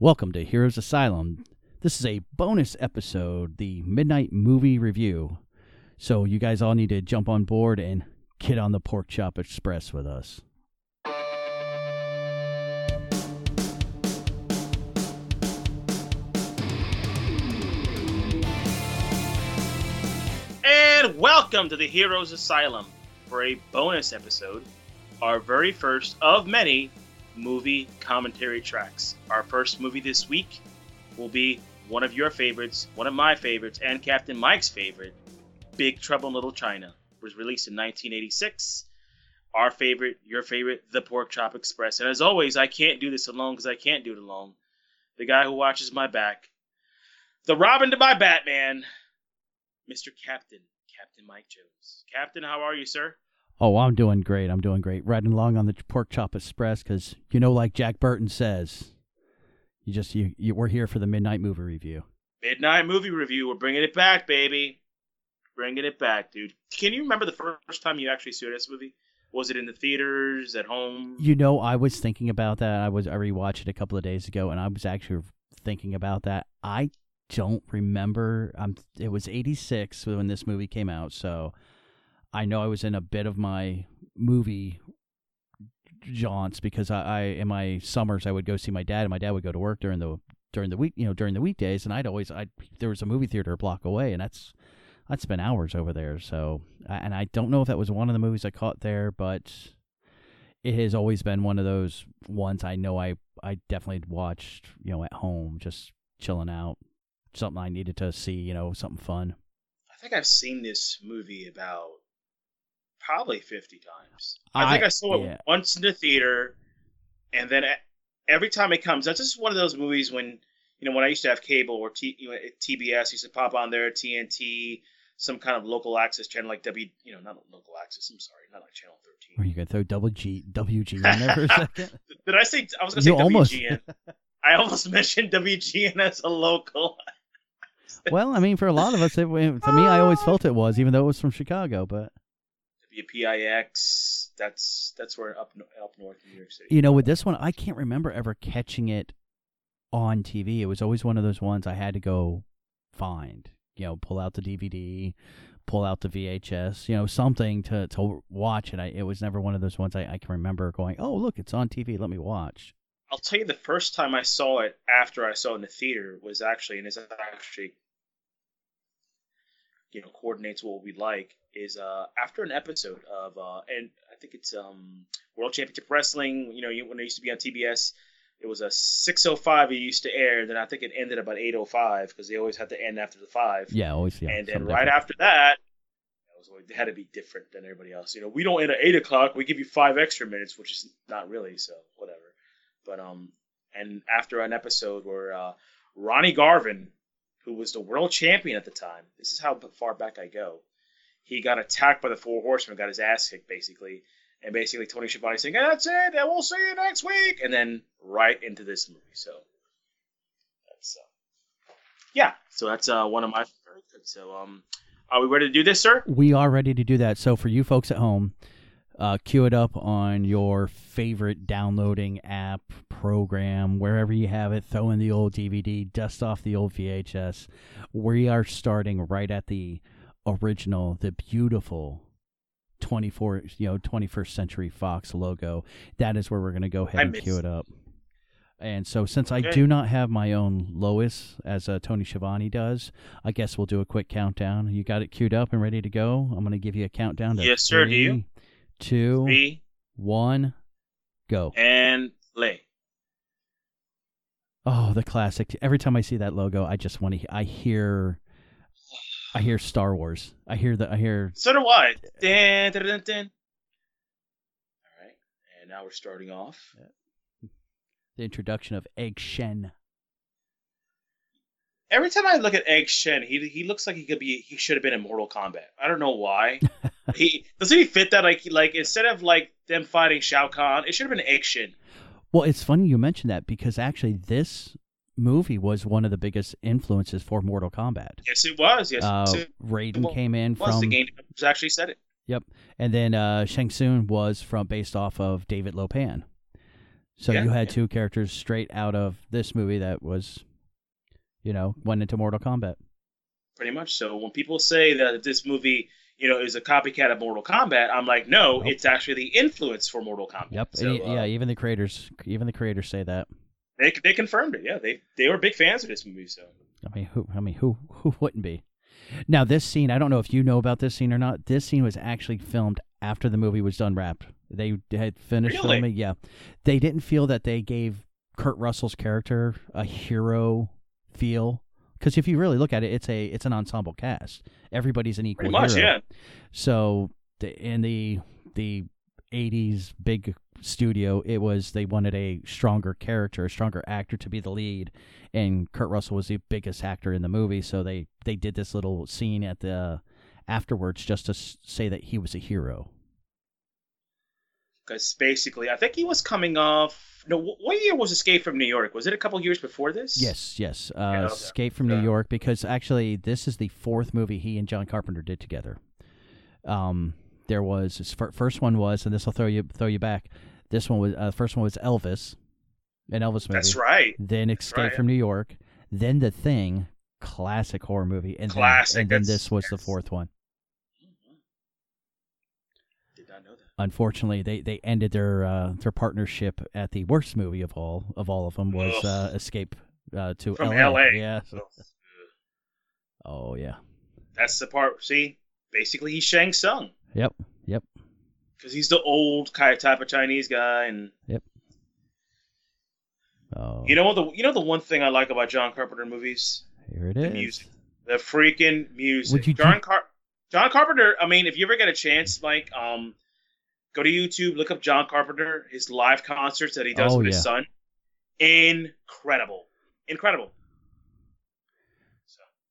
Welcome to Heroes Asylum. This is a bonus episode, the Midnight Movie Review. So, you guys all need to jump on board and get on the Pork Chop Express with us. And welcome to the Heroes Asylum for a bonus episode, our very first of many movie commentary tracks. Our first movie this week will be one of your favorites, one of my favorites, and Captain Mike's favorite, Big Trouble in Little China. It was released in 1986. Our favorite, your favorite, The Pork Chop Express. And as always, I can't do this alone because I can't do it alone. The guy who watches my back, the Robin to my Batman, Mr. Captain, Captain Mike Jones. Captain, how are you, sir? Oh, I'm doing great. I'm doing great. Riding along on the Pork Chop Express because, you know, like Jack Burton says, you just, you, you, we're here for the Midnight Movie Review. Midnight movie review. We're bringing it back, baby. Bringing it back, dude. Can you remember the first time you actually saw this movie? Was it in the theaters, at home? You know, I was thinking about that. I was I rewatched it a couple of days ago, and I was actually thinking about that. I don't remember. Um, it was '86 when this movie came out, so I know I was in a bit of my movie jaunts because I, I in my summers I would go see my dad, and my dad would go to work during the during the week, you know, during the weekdays, and I'd always I there was a movie theater a block away, and that's I'd spend hours over there. So, and I don't know if that was one of the movies I caught there, but it has always been one of those ones I know I I definitely watched, you know, at home, just chilling out, something I needed to see, you know, something fun. I think I've seen this movie about probably 50 times. I, think I saw it once in the theater, and then every time it comes, that's just one of those movies when, you know, when I used to have cable or T, you know, TBS used to pop on there, TNT, some kind of local access channel like W, you know, not local access, I'm sorry, not like Channel 13. Were you gonna throw double G WG in there for a second? Did I say, I was going to You say almost- WGN. I almost mentioned WGN as a local. well, I mean, for a lot of us, it, to me, I always felt it was, even though it was from Chicago. But WPIX, that's that's where up up north in New York City. you know, with this one, I can't remember ever catching it on TV. It was always one of those ones I had to go find. You know, pull out the DVD, pull out the VHS. You know, something to to watch it. I it was never one of those ones I, I can remember going, oh look, it's on TV. Let me watch. I'll tell you the first time I saw it after I saw it in the theater was actually, and it's actually, you know, coordinates what we like is uh after an episode of uh and I think it's um World Championship Wrestling. You know, you, when it used to be on TBS, it was a 6:05 it used to air. Then I think it ended about 8:05 because they always had to end after the five. Yeah, always. Yeah, and then right different. after that, it was always, they had to be different than everybody else. You know, we don't end at eight o'clock. We give you five extra minutes, which is not really so whatever. But um, and after an episode where uh, Ronnie Garvin, who was the world champion at the time, this is how far back I go. He got attacked by the Four Horsemen, got his ass kicked basically, and basically Tony Schiavone saying, "That's it, and we'll see you next week," and then right into this movie. So that's uh, yeah. So that's uh, one of my. So um, are we ready to do this, sir? We are ready to do that. So for you folks at home, uh, cue it up on your favorite downloading app, program, wherever you have it. Throw in the old DVD, dust off the old VHS. We are starting right at the original, the beautiful 24, you know, 21st Century Fox logo. That is where we're going to go ahead I and miss- cue it up. And so, since I do not have my own Lois as uh, Tony Schiavone does, I guess we'll do a quick countdown. You got it queued up and ready to go? I'm going to give you a countdown to Yes, sir, do you? three, two, Three one, go. and play. Oh, the classic. Every time I see that logo, I just want to I hear I hear Star Wars. I hear the I hear So do I. Dun, dun, dun, dun. All right, and now we're starting off. the introduction of Egg Shen. Every time I look at Egg Shen, he he looks like he could be he should have been in Mortal Kombat. I don't know why. he doesn't he fit that like like instead of like them fighting Shao Kahn, it should have been Egg Shen. Well, it's funny you mentioned that because actually this movie was one of the biggest influences for Mortal Kombat. Yes, it was. Yes, Uh, it Raiden was. came in was. from the game developers actually said it. Yep. And then uh, Shang Tsung was from based off of David Lo Pan. So Yeah, you had yeah. two characters straight out of this movie that was, you know, went into Mortal Kombat. pretty much. So when people say that this movie, you know, is a copycat of Mortal Kombat, I'm like, no, Nope. it's actually the influence for Mortal Kombat. Yep. So, uh, yeah. Even the creators, even the creators say that. They they confirmed it. Yeah, they they were big fans of this movie. So I mean, who? I mean, who? Who wouldn't be? Now, this scene, I don't know if you know about this scene or not. This scene was actually filmed after the movie was done wrapped. They had finished Really? filming. Yeah, they didn't feel that they gave Kurt Russell's character a hero feel because if you really look at it, it's a it's an ensemble cast. Everybody's an equal pretty much, hero. yeah. So in the the '80s big studio, it was they wanted a stronger character, a stronger actor to be the lead, and Kurt Russell was the biggest actor in the movie. So they they did this little scene at the afterwards just to s- say that he was a hero. Because basically, I think he was coming off. No, wh- what year was Escape from New York? Was it a couple years before this? Yes, yes. Uh, Yeah, okay. Escape from New York because actually this is the fourth movie he and John Carpenter did together. Um, there was his first one was, and this will throw you throw you back. This one was uh, first one was Elvis, an Elvis movie. That's right. Then Escape right. from New York. Then The Thing, classic horror movie, and Classic, Then, and then this was the fourth one. Did not know that. Unfortunately, they, they ended their uh, their partnership at the worst movie of all of all of them was uh, Escape uh, to From LA. LA. Yeah. Oh yeah. that's the part. See, basically, he's Shang Tsung Yep. Yep. because he's the old kind of type of Chinese guy, and yep. Oh. you know what the you know the one thing I like about John Carpenter movies, Here it the is. music, the freaking music. Would you John do- Car- John Carpenter. I mean, if you ever get a chance, Mike, um, go to YouTube, look up John Carpenter, his live concerts that he does Oh, with his son. Incredible, incredible.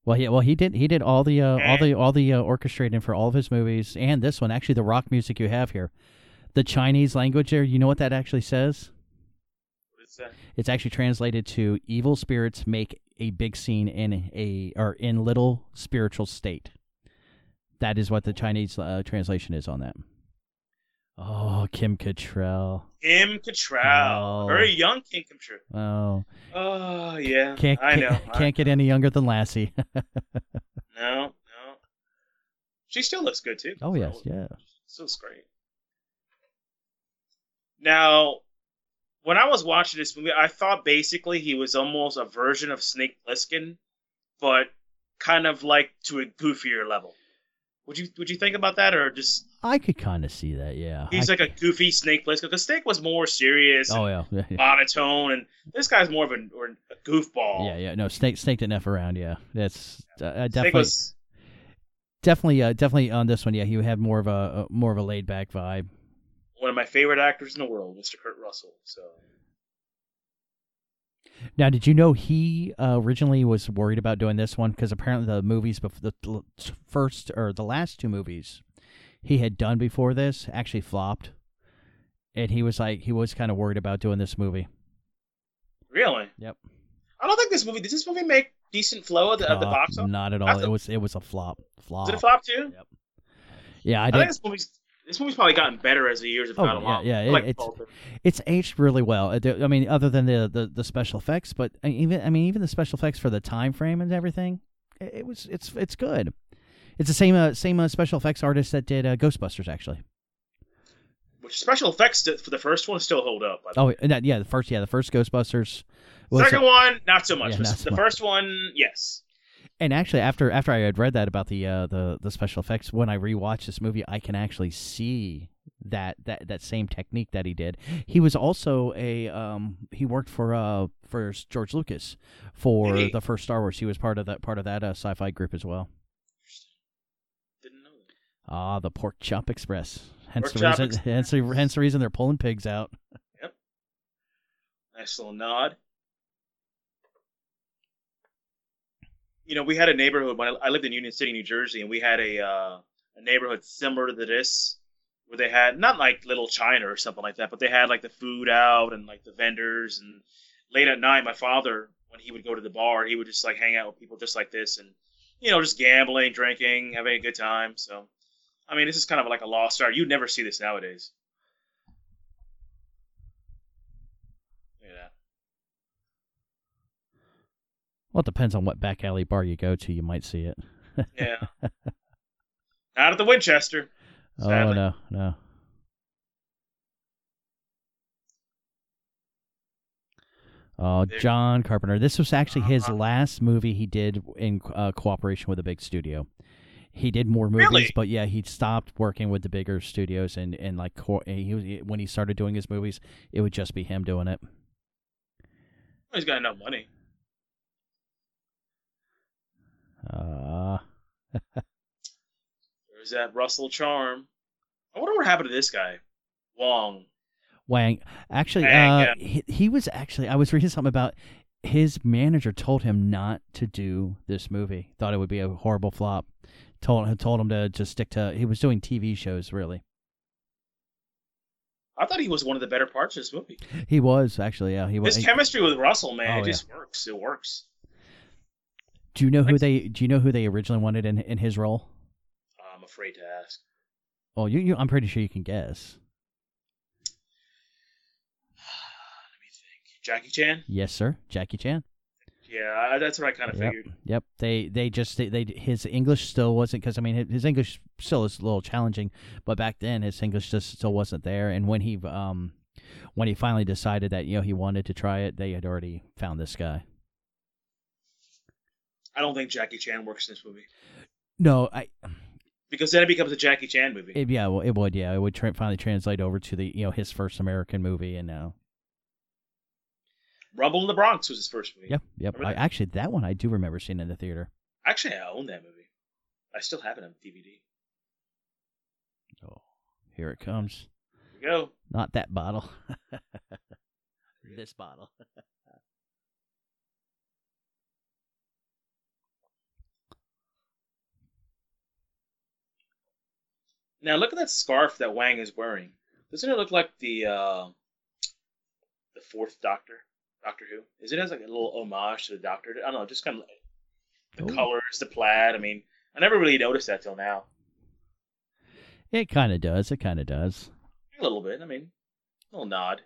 Well, yeah. Well, he did. He did all the uh, all the all the uh, orchestrating for all of his movies and this one. Actually, the rock music you have here, the Chinese language there. You know what that actually says? what is that? It's actually translated to "evil spirits make a big scene in a or in little spiritual state." That is what the Chinese uh, translation is on that. Oh, Kim Cattrall. Kim Cattrall, Oh. very young Kim Cattrall. Oh, Oh yeah, can't I know. can't, get any younger than Lassie. No, no. She still looks good too. oh yes, yeah. Still looks great. Now, when I was watching this movie, I thought basically he was almost a version of Snake Plissken, but kind of like to a goofier level. Would you would you think about that, or just I could kind of see that. Yeah. he's I- like a goofy Snake Plissken? Because Snake was more serious, oh yeah. yeah. monotone, and this guy's more of a, goofball. Yeah, yeah, no, snake, snake didn't f around. Yeah, that's uh, uh, definitely, was definitely, uh, definitely on this one. Yeah, he had more of a, a more of a laid back vibe. one of my favorite actors in the world, Mr. Kurt Russell. So Now, did you know he uh, originally was worried about doing this one because apparently the movies, bef- the first or the last two movies he had done before this actually flopped, and he was like he was kind of worried about doing this movie. really, Yep. I don't think this movie. Did this movie make decent flow of the, at the Uh, box office? Not at all. It was it was a flop. Flop. Did it flop too? Yep. Yeah, I I, think this movie's this movie's probably gotten better as the years have Oh, gone yeah, along. yeah, it- like it's- it's aged really well. Uh, I mean, other than the, the, the special effects, but I mean, even I mean even the special effects for the time frame and everything, it was it's it's good. It's the same uh, same uh, special effects artist that did uh, Ghostbusters actually. Which special effects did- for the first one still hold up. Oh, that, yeah, the first yeah the first Ghostbusters was Second one, not so much. Yeah, The- not so the much. first one, yes. and actually after after I had read that about the uh, the the special effects when I rewatched this movie, I can actually see that that that same technique that he did. He was also a um he worked for uh for George Lucas for Hey. the first Star Wars. He was part of that part of that uh, sci-fi group as well. Didn't know that. Ah, the Pork Chop Express. Hence Pork the reason. Hence the, hence the reason they're pulling pigs out. Yep. Nice little nod. You know, we had a neighborhood when I, I lived in Union City, New Jersey, and we had a uh, a neighborhood similar to this, where they had not like Little China or something like that, but they had like the food out and like the vendors. And late at night, my father, when he would go to the bar, he would just like hang out with people just like this, and you know, just gambling, drinking, having a good time. So, I mean, this is kind of like a lost art. You'd never see this nowadays. Look at that. Well, it depends on what back alley bar you go to. You might see it. yeah. Not at the Winchester. Sadly. Oh no, no. Oh, John Carpenter. This was actually uh, his uh, last movie he did in uh, cooperation with a big studio. He did more movies, Really? but yeah, he stopped working with the bigger studios and and like he was when he started doing his movies, it would just be him doing it. He's got enough money. Uh, There's that Russell Charm. I wonder what happened to this guy. Wong. Wang. Actually, Wang, uh, he, he was actually. I was reading something about his manager told him not to do this movie. Thought it would be a horrible flop. Told told him to just stick to. He was doing TV shows. Really, I thought he was one of the better parts of this movie. he was actually. Yeah, he was. His chemistry with Russell, man, Oh, it yeah. just works. It works. Do you know who they? Do you know who they originally wanted in in his role? I'm afraid to ask. Well, you, you I'm pretty sure you can guess. Let me think. Jackie Chan? Yes, sir. Jackie Chan. Yeah, I, that's what I kind of Yep. figured. Yep. They they just they, they his English still wasn't because I mean his, his English still is a little challenging, but back then his English just still wasn't there. And when he um when he finally decided that you know he wanted to try it, they had already found this guy. I don't think Jackie Chan works in this movie No, I because then it becomes a Jackie Chan movie. it, yeah well it would yeah it would tra- finally translate over to the you know his first American movie and now Rumble in the Bronx was his first movie. yep yep I, actually that one I do remember seeing in the theater. Actually, I own that movie. I still have it on DVD. Oh, here it comes. Here we go. Not that bottle. this bottle. Now look at that scarf that Wang is wearing. Doesn't it look like the uh, the fourth Doctor, Doctor Who? Is it as like a little homage to the Doctor? I don't know, just kind of the Oh. colors, the plaid. I mean, I never really noticed that till now. It kind of does. It kind of does. A little bit. I mean, a little nod.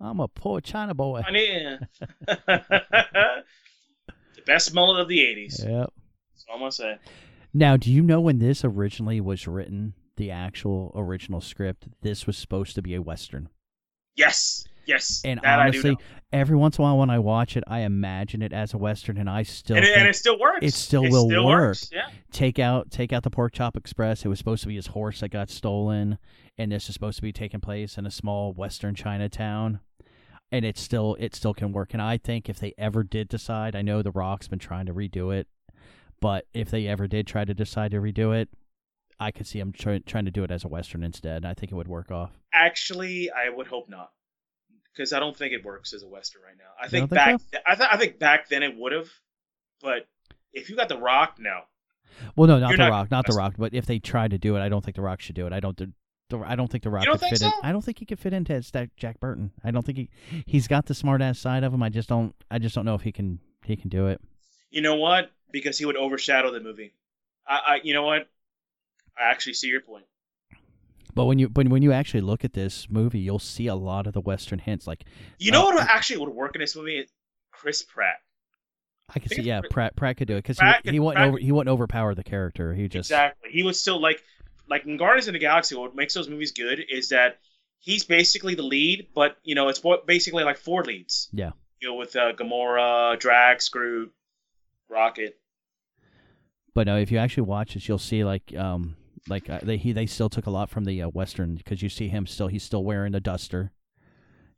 I'm a poor China boy. I mean, the best mullet of the '80s. Yep. That's all I'm gonna say. Now, do you know when this originally was written, the actual original script, this was supposed to be a western? Yes, yes. And that I honestly, every once in a while when I watch it, I imagine it as a western, and I still and it, and it still works. it still will work. works, Yeah. take out take out the pork chop express. It was supposed to be his horse that got stolen, and this is supposed to be taking place in a small western Chinatown. And it still it still can work. And I think if they ever did decide, I know The Rock's been trying to redo it, but if they ever did try to decide to redo it, I could see them try, trying to do it as a western instead. I think it would work off. Actually, I would hope not, because I don't think it works as a western right now. I You think back, I, th- I think back then it would have, but if you got The Rock, no. Well, no, not You're The not- Rock, not The Rock. But if they tried to do it, I don't think The Rock should do it. I don't. I don't think The Rock don't could think fit in. so? I don't think he could fit into his Jack Burton. I don't think he he's got the smart ass side of him. I just don't. I just don't know if he can he can do it. You know what? Because he would overshadow the movie. I, I you know what? I actually see your point. But when you when when you actually look at this movie, you'll see a lot of the Western hints. Like You know Uh, what actually would work in this movie? Chris Pratt. I can see, yeah, Pratt Pratt could do it because he, he wouldn't over he wouldn't overpower the character. He just Exactly. He was still like like in Guardians of the Galaxy. What makes those movies good is that he's basically the lead, but you know it's what basically like four leads. Yeah. You know, with uh, Gamora, Drax, Groot, Rocket. But no, if you actually watch this, you'll see like um like uh, they he they still took a lot from the uh, Western because you see him still he's still wearing the duster.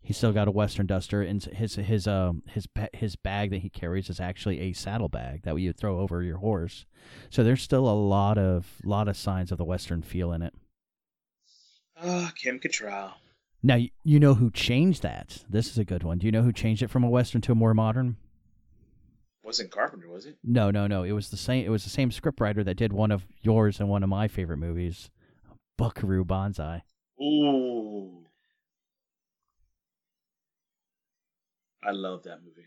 He's still got a Western duster, and his his um his his bag that he carries is actually a saddle bag that you throw over your horse. So there's still a lot of lot of signs of the Western feel in it. Ah, Kim Cattrall. Now you know who changed that. This is a good one. Do you know who changed it from a Western to a more modern? Wasn't Carpenter, was it? No, no, no. It was the same. It was the same scriptwriter that did one of yours and one of my favorite movies, Buckaroo Banzai. Ooh. I love that movie.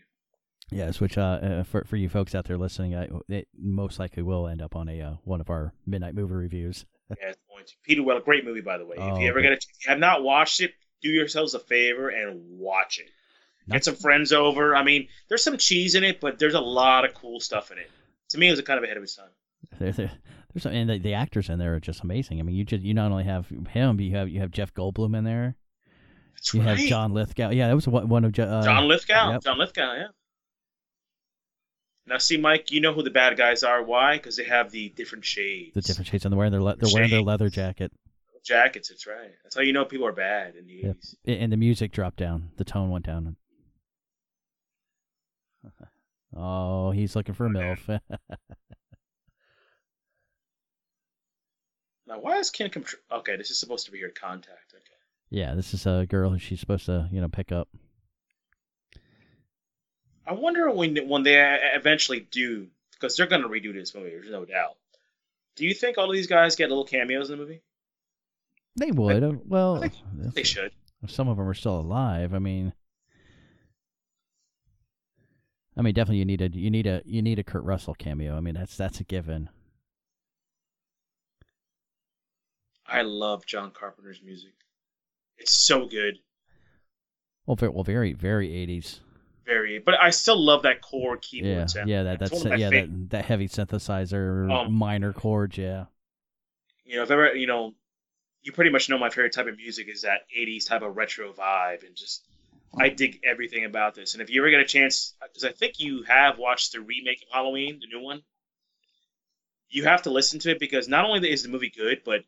Yes, which uh, uh for for you folks out there listening, I, it most likely will end up on a uh, one of our midnight movie reviews. Yeah, it's going to. Peter Weller, great movie by the way. if Oh, you ever okay. get a, if you have not watched it, do yourselves a favor and watch it. Get some friends over. I mean, there's some cheese in it, but there's a lot of cool stuff in it. To me, it was kind of ahead of its time. There, there, there's some, and the, the actors in there are just amazing. I mean, you just you not only have him, but you have you have Jeff Goldblum in there. That's You right. have John Lithgow. Yeah, that was one one of uh, John Lithgow. yep. John Lithgow, yeah. Now, see, Mike, you know who the bad guys are. Why? Because they have the different shades. the different shades, and they're wearing their le- they're wearing their leather jacket, jackets. That's right. That's how you know people are bad in the Yep. 80s. And the music dropped down. The tone went down. Oh, he's looking for a milf. Now, why is Ken Contr- Okay, this is supposed to be your contact. Okay. yeah, this is a girl who she's supposed to you know pick up. I wonder when when they eventually do, because they're going to redo this movie. There's no doubt. Do you think all of these guys get little cameos in the movie? They would. uh, well, think They should. if some of them are still alive. I mean, I mean, definitely you need a you need a you need a Kurt Russell cameo. I mean, that's that's a given. I love John Carpenter's music. It's so good. Well, very, well, very very eighties. Very, but I still love that core keyboard Yeah, sound. yeah, that that's one of my yeah that that heavy synthesizer, Um, minor chords. Yeah, you know, if ever, you know, you pretty much know my favorite type of music is that 80s type of retro vibe. And just, I dig everything about this. And if you ever get a chance, because I think you have watched the remake of Halloween, the new one, you have to listen to it because not only is the movie good, but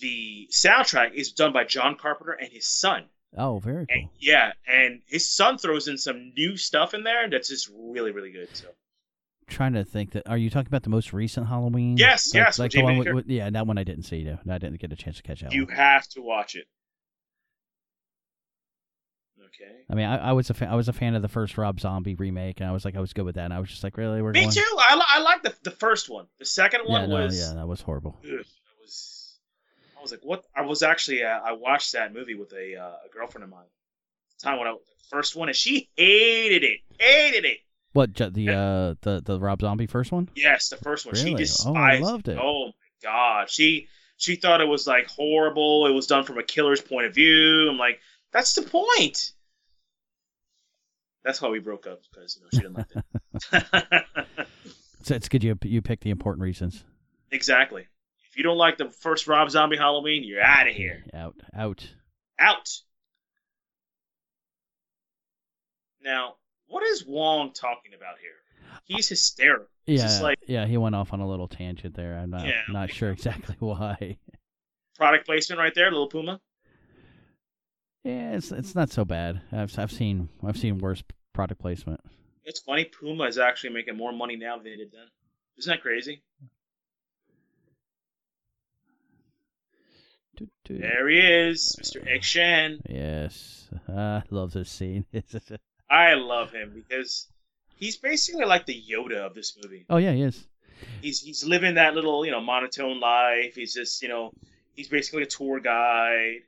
the soundtrack is done by John Carpenter and his son. Oh, very And, cool. yeah, and his son throws in some new stuff in there that's just really, really good. So Trying to think that are you talking about the most recent Halloween? Yes, like, yes, like the one with, with- yeah, that one I didn't see. though. I didn't get a chance to catch that you one. have to watch it. Okay. I mean, I, I was a fan, I was a fan of the first Rob Zombie remake, and I was like, I was good with that. And I was just like, really, we're Me going. too. I, li- I like the the first one. The second Yeah, one no, was. yeah, that was horrible. ugh, it was. I was like, what? I was actually. Uh, I watched that movie with a uh, a girlfriend of mine. The time when I the first one, and she hated it. Hated it. What the uh the the Rob Zombie first one? Yes, the first one. She despised. Oh, I loved it. Oh my god. She she thought it was like horrible. It was done from a killer's point of view. I'm like, that's the point. That's why we broke up because you know she didn't like it. So it's good you you picked the important reasons. exactly. If you don't like the first Rob Zombie Halloween, you're out of here. Out out. Out. Now, what is Wong talking about here? He's hysterical. Yeah, just like yeah, he went off on a little tangent there. I'm not Yeah, not sure exactly why. product placement right there, little Puma. Yeah, it's it's not so bad. I've I've seen I've seen worse product placement. It's funny, Puma is actually making more money now than they did then. Isn't that crazy? There he is, Mr. Egg Shen. Yes, I love this scene. I love him because he's basically like the Yoda of this movie. oh yeah, he is. He's he's living that little, you know, monotone life. He's just, you know, he's basically a tour guide.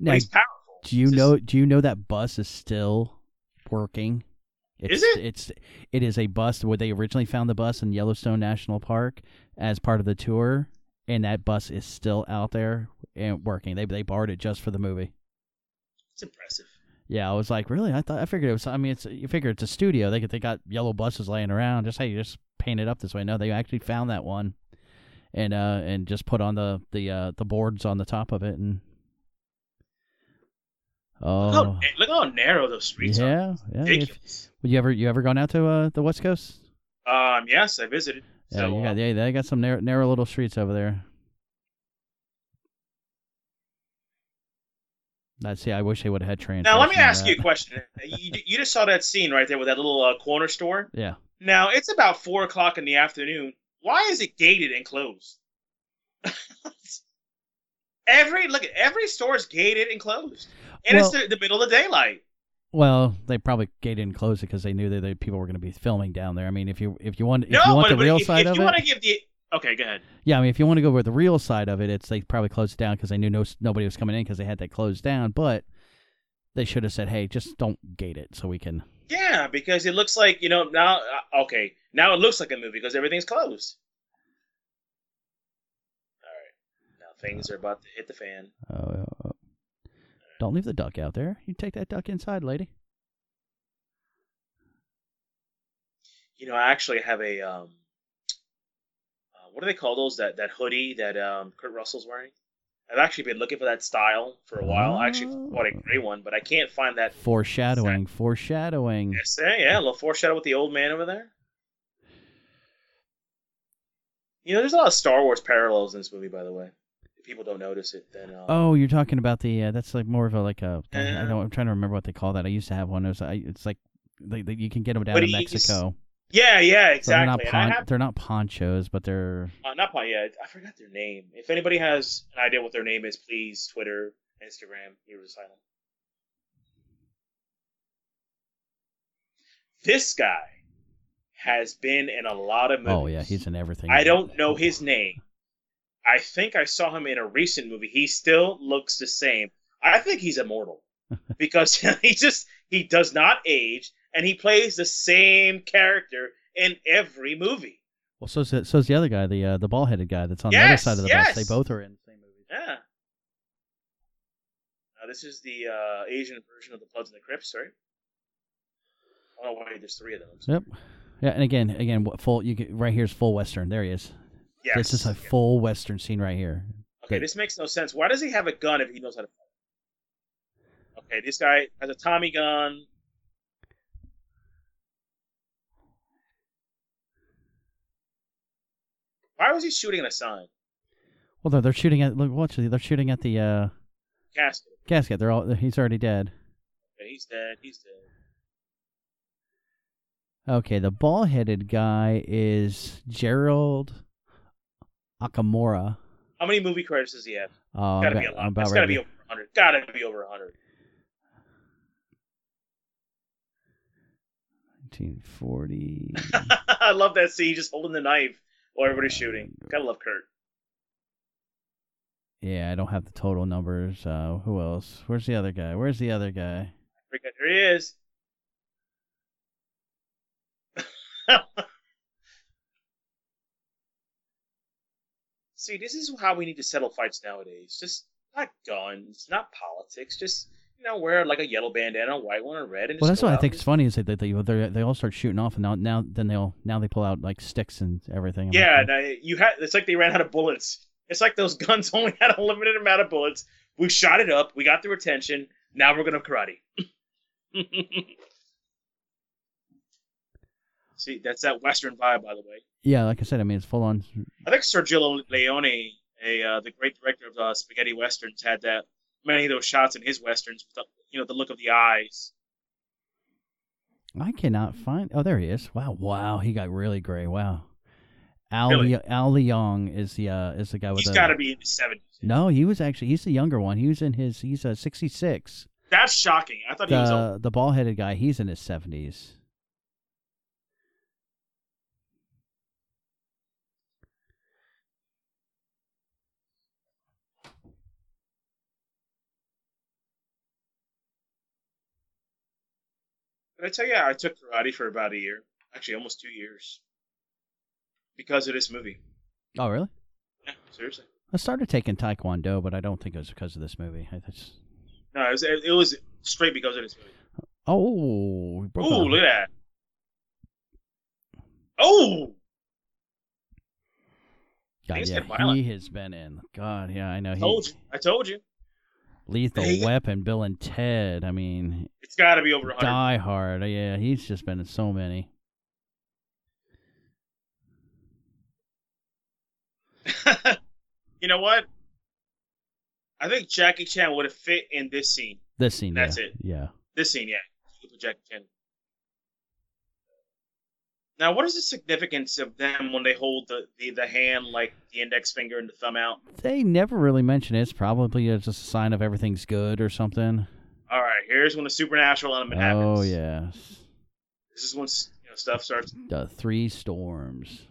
Now, he's powerful. Do you know? Do you know that bus is still working? It's, Is it? It's it is a bus where they originally found the bus in Yellowstone National Park as part of the tour, and that bus is still out there and working. They they borrowed it just for the movie. It's impressive. Yeah, I was like, really? I thought I figured it was. I mean, it's you figure it's a studio. They they got yellow buses laying around. Just hey, you just paint it up this way. No, they actually found that one, and uh, and just put on the the uh the boards on the top of it, and Look, oh how, look how narrow those streets are. yeah, yeah. If, you ever you ever gone out to uh the West Coast? Um, yes, I visited. Yeah, so, you got yeah, they got some narrow narrow little streets over there. I see. I wish they would have had trains. now let me ask you a question. you, you just saw that scene right there with that little uh, corner store. Yeah. Now it's about four o'clock in the afternoon. Why is it gated and closed? every look at every store is gated and closed, and it's Well- the, the middle of the daylight. Well, they probably gated and closed it because they knew that they, people were going to be filming down there. I mean, if you if you want if no, you want but, the but real if, side if of you it, want to give the okay, go ahead. yeah. I mean, if you want to go with the real side of it, it's they probably closed it down because they knew no nobody was coming in because they had that closed down. But they should have said, hey, just don't gate it so we can. Yeah, because it looks like you know now. Uh, okay, now it looks like a movie because everything's closed. All right, now things are about to hit the fan. Uh, Don't leave the duck out there. You take that duck inside, lady. You know, I actually have a um, uh, what do they call those? That that hoodie that um, Kurt Russell's wearing. I've actually been looking for that style for a while. I actually bought a Oh. gray one, but I can't find that. Foreshadowing. Foreshadowing. Yes, yeah, a little foreshadow with the old man over there. You know, there's a lot of Star Wars parallels in this movie, by the way. If people don't notice it, then um, Oh, you're talking about the. Uh, that's like more of a like a. I Yeah. don't. I'm trying to remember what they call that. I used to have one. It was. I, it's like. They, they, you can get them down in Mexico. yeah, yeah, So they're not exactly. Pon- have they're not ponchos, but they're Uh, not Pine, yeah. I forgot their name. If anybody has an idea what their name is, please Twitter, Instagram, Heroes Asylum. This guy has been in a lot of movies. Oh yeah, he's in everything. I don't know his name. I think I saw him in a recent movie. He still looks the same. I think he's immortal because he just he does not age and he plays the same character in every movie. Well, so's the, so's the other guy, the uh, the ball headed guy that's on the other side of the yes. bus. They both are in the same movie. Yeah. Now this is the uh, Asian version of the Bloods and the Crips, right? Oh wait, there's three of them. Yep. Yeah, and again, again, what full you get, right here's full western. There he is. This is a Yeah. full western scene right here. Okay, this makes no sense. Why does he have a gun if he knows how to fight? Okay, this guy has a Tommy gun. Why was he shooting at a sign? Well, they're, they're shooting at look. Watch, they're shooting at the uh, Casket. casket. They're all. He's already dead. Okay, he's dead. He's dead. Okay, the ball headed guy is Gerald Okamura. How many movie credits does he have? Oh, I'm gotta about, be a lot. I'm It's gotta ready. be over 100. Gotta be over 100. 1940. I love that scene, just holding the knife while everybody's shooting. Gotta love Kurt. yeah, I don't have the total numbers. Uh, who else? Where's the other guy? Where's the other guy? There he is. See, this is how we need to settle fights nowadays. Just not guns, not politics. Just you know, wear like a yellow bandana, a white one, a red, and Well, that's what I think is funny is that they they they they all start shooting off, and now now then they'll now they pull out like sticks and everything. I'm Yeah, like, I- you had. It's like they ran out of bullets. It's like those guns only had a limited amount of bullets. We shot it up. We got their attention. Now we're gonna karate. See, that's that Western vibe, by the way. yeah, like I said, I mean it's full on. I think Sergio Leone, a uh, the great director of uh, spaghetti westerns, had that many of those shots in his westerns. With the, you know, the look of the eyes. I cannot find. Oh, there he is. Wow, wow, he got really gray. Wow. Al Really? Al Leong is the uh is the guy with He's the. got to be in his seventies. No, he was actually he's the younger one. He was in his he's uh, 66. That's shocking. I thought he was. Old. The the ball headed guy, he's in his 70s. But I tell you, I took karate for about a year, actually almost two years, because of this movie. Oh, really? Yeah, seriously. I started taking taekwondo, but I don't think it was because of this movie. I just No, it was, it was straight because of this movie. Oh, we broke Ooh, look at that. Oh, God, yeah, he has been in. God, yeah, I know. He, told you. I told you. Lethal. Weapon, Bill and Ted. I mean, It's got to be over 100. Die Hard. Uh, yeah, he's just been in so many. you know what? I think Jackie Chan would have fit in this scene. This scene. That's yeah. it. Yeah. This scene, yeah. Jackie Chan. Now, what is the significance of them when they hold the, the, the hand like the index finger and the thumb out? They never really mention it. It's probably uh, just a sign of everything's good or something. All right, here's when the supernatural element happens. Oh yes, This is when you know, stuff starts. the three storms.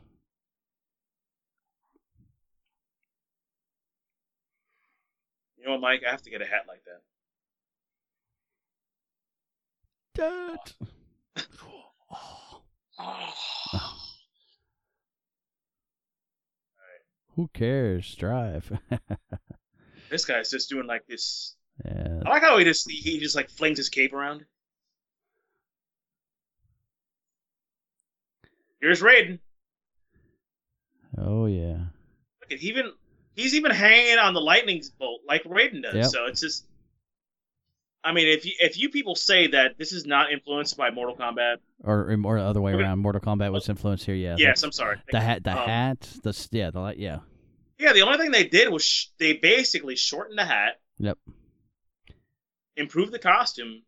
You know what, Mike? I have to get a hat like that. Dad. Oh, Oh. who cares? Drive. This guy's just doing like this Yeah. I like how he just he just like flings his cape around. Here's Raiden. Oh yeah. Look at he even he's even hanging on the lightning bolt like Raiden does. Yep. So it's just. I mean, if you if you people say that this is not influenced by Mortal Kombat, Or or the other way Okay. around. Mortal Kombat was influenced here. Yeah. yes, I'm sorry. The, hat. The Um, hat. The yeah. The light. Yeah. Yeah, the only thing they did was sh- they basically shortened the hat, Yep. improved the costume.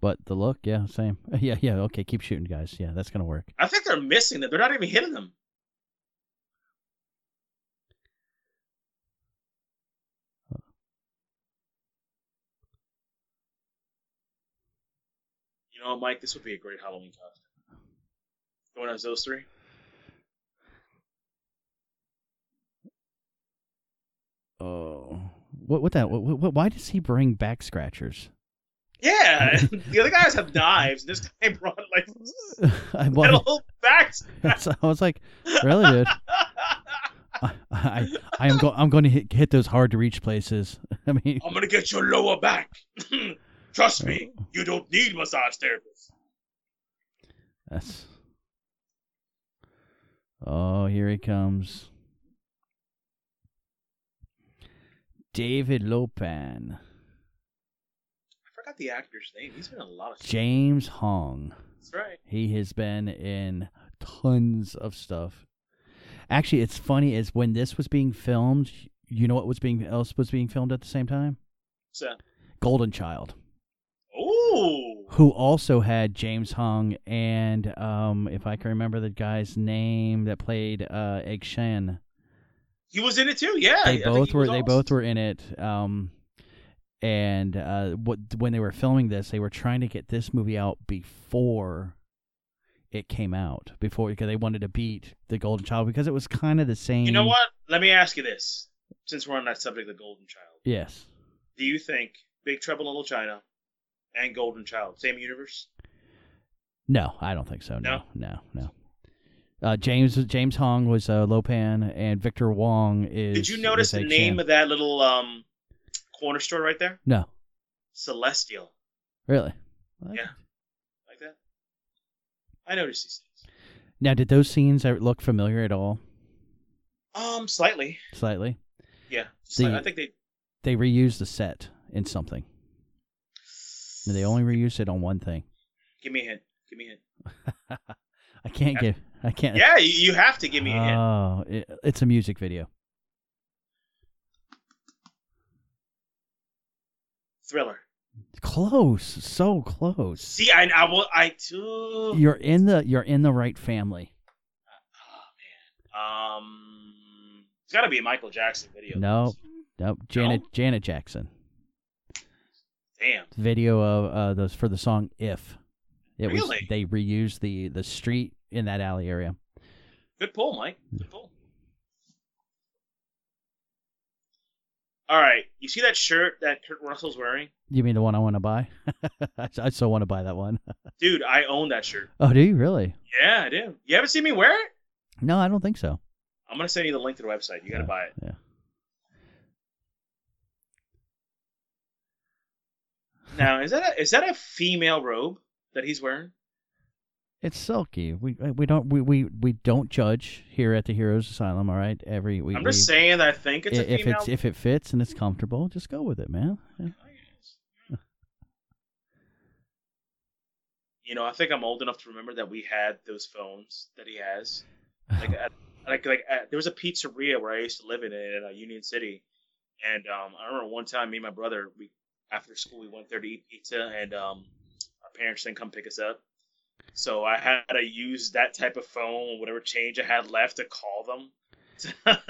But the look. Yeah. Same. Yeah. Yeah. Okay. Keep shooting, guys. Yeah. That's gonna work. I think they're missing them. They're not even hitting them. You know, Mike, this would be a great Halloween costume. Going as those three. Oh. What? What that? What, what, why does he bring back scratchers? Yeah, the other guys have knives. This guy brought like I, metal backs. I was like, really, dude? I, I, I am go, I'm going to hit, hit those hard to reach places. I mean, I'm gonna get your lower back. Trust me, you don't need massage therapists. that's. Oh, here he comes. David Lo Pan, I forgot the actor's name. He's been in a lot of shit. James Hong. That's right. He has been in tons of stuff. Actually, it's funny is when this was being filmed. You know what was being else was being filmed at the same time? So, Golden Child. Who also had James Hong and um, if I can remember the guy's name that played uh, Egg Shen. he was in it too. Yeah, They think both were. They awesome. both were in it. Um, and uh, what when they were filming this, they were trying to get this movie out before it came out, before because they wanted to beat the Golden Child because it was kind of the same. You know what? Let me ask you this: since we're on that subject, the Golden Child, Yes. do you think Big Trouble in Little China and Golden Child same universe? No, I don't think so. No, No? no, no. Uh, James James Hong was uh, Lo Pan, and Victor Wong is. Did you notice the name of that little um corner store right there? No, Celestial, really. What? Yeah. like that. I noticed these things. Now, did those scenes look familiar at all? Um, slightly. Slightly. Yeah, slight- The- I think they. They reused the set in something. And they only reuse it on one thing. Give me a hint. Give me a hint. I can't give. I can't. Yeah, you, have to give me a hint. Oh, it, it's a music video. Thriller. Close, so close. See, I, I will. I too. You're in the you're in the right family. Um, it's got to be a Michael Jackson video. No, nope. Janet Janet Jackson Damn. video of uh those for the song "If." It was Really? they reused the the street in that alley area. Good pull, Mike. Good pull. All right, you see that shirt that Kurt Russell's wearing, You mean the one I want to buy? I I still want to buy that one. dude? I own that shirt. Oh, do you really? Yeah, I do. You haven't seen me wear it? No, I don't think so. I'm gonna send you the link to the website. You gotta Yeah, buy it. yeah. Now, is that a, is that a female robe that he's wearing? It's silky. We uh, we don't we, we, we don't judge here at the Heroes Asylum. All right, every we, I'm just we- saying that I think it's if it's if it fits and it's comfortable, just go with it, man. Yeah. You know, I think I'm old enough to remember that we had those phones that he has. Like, at, like, like at, there was a pizzeria where I used to live in in uh, Union City, and um, I remember one time me and my brother, we after school we went there to eat pizza, and um, our parents didn't come pick us up, so I had to use that type of phone, whatever change I had left, to call them.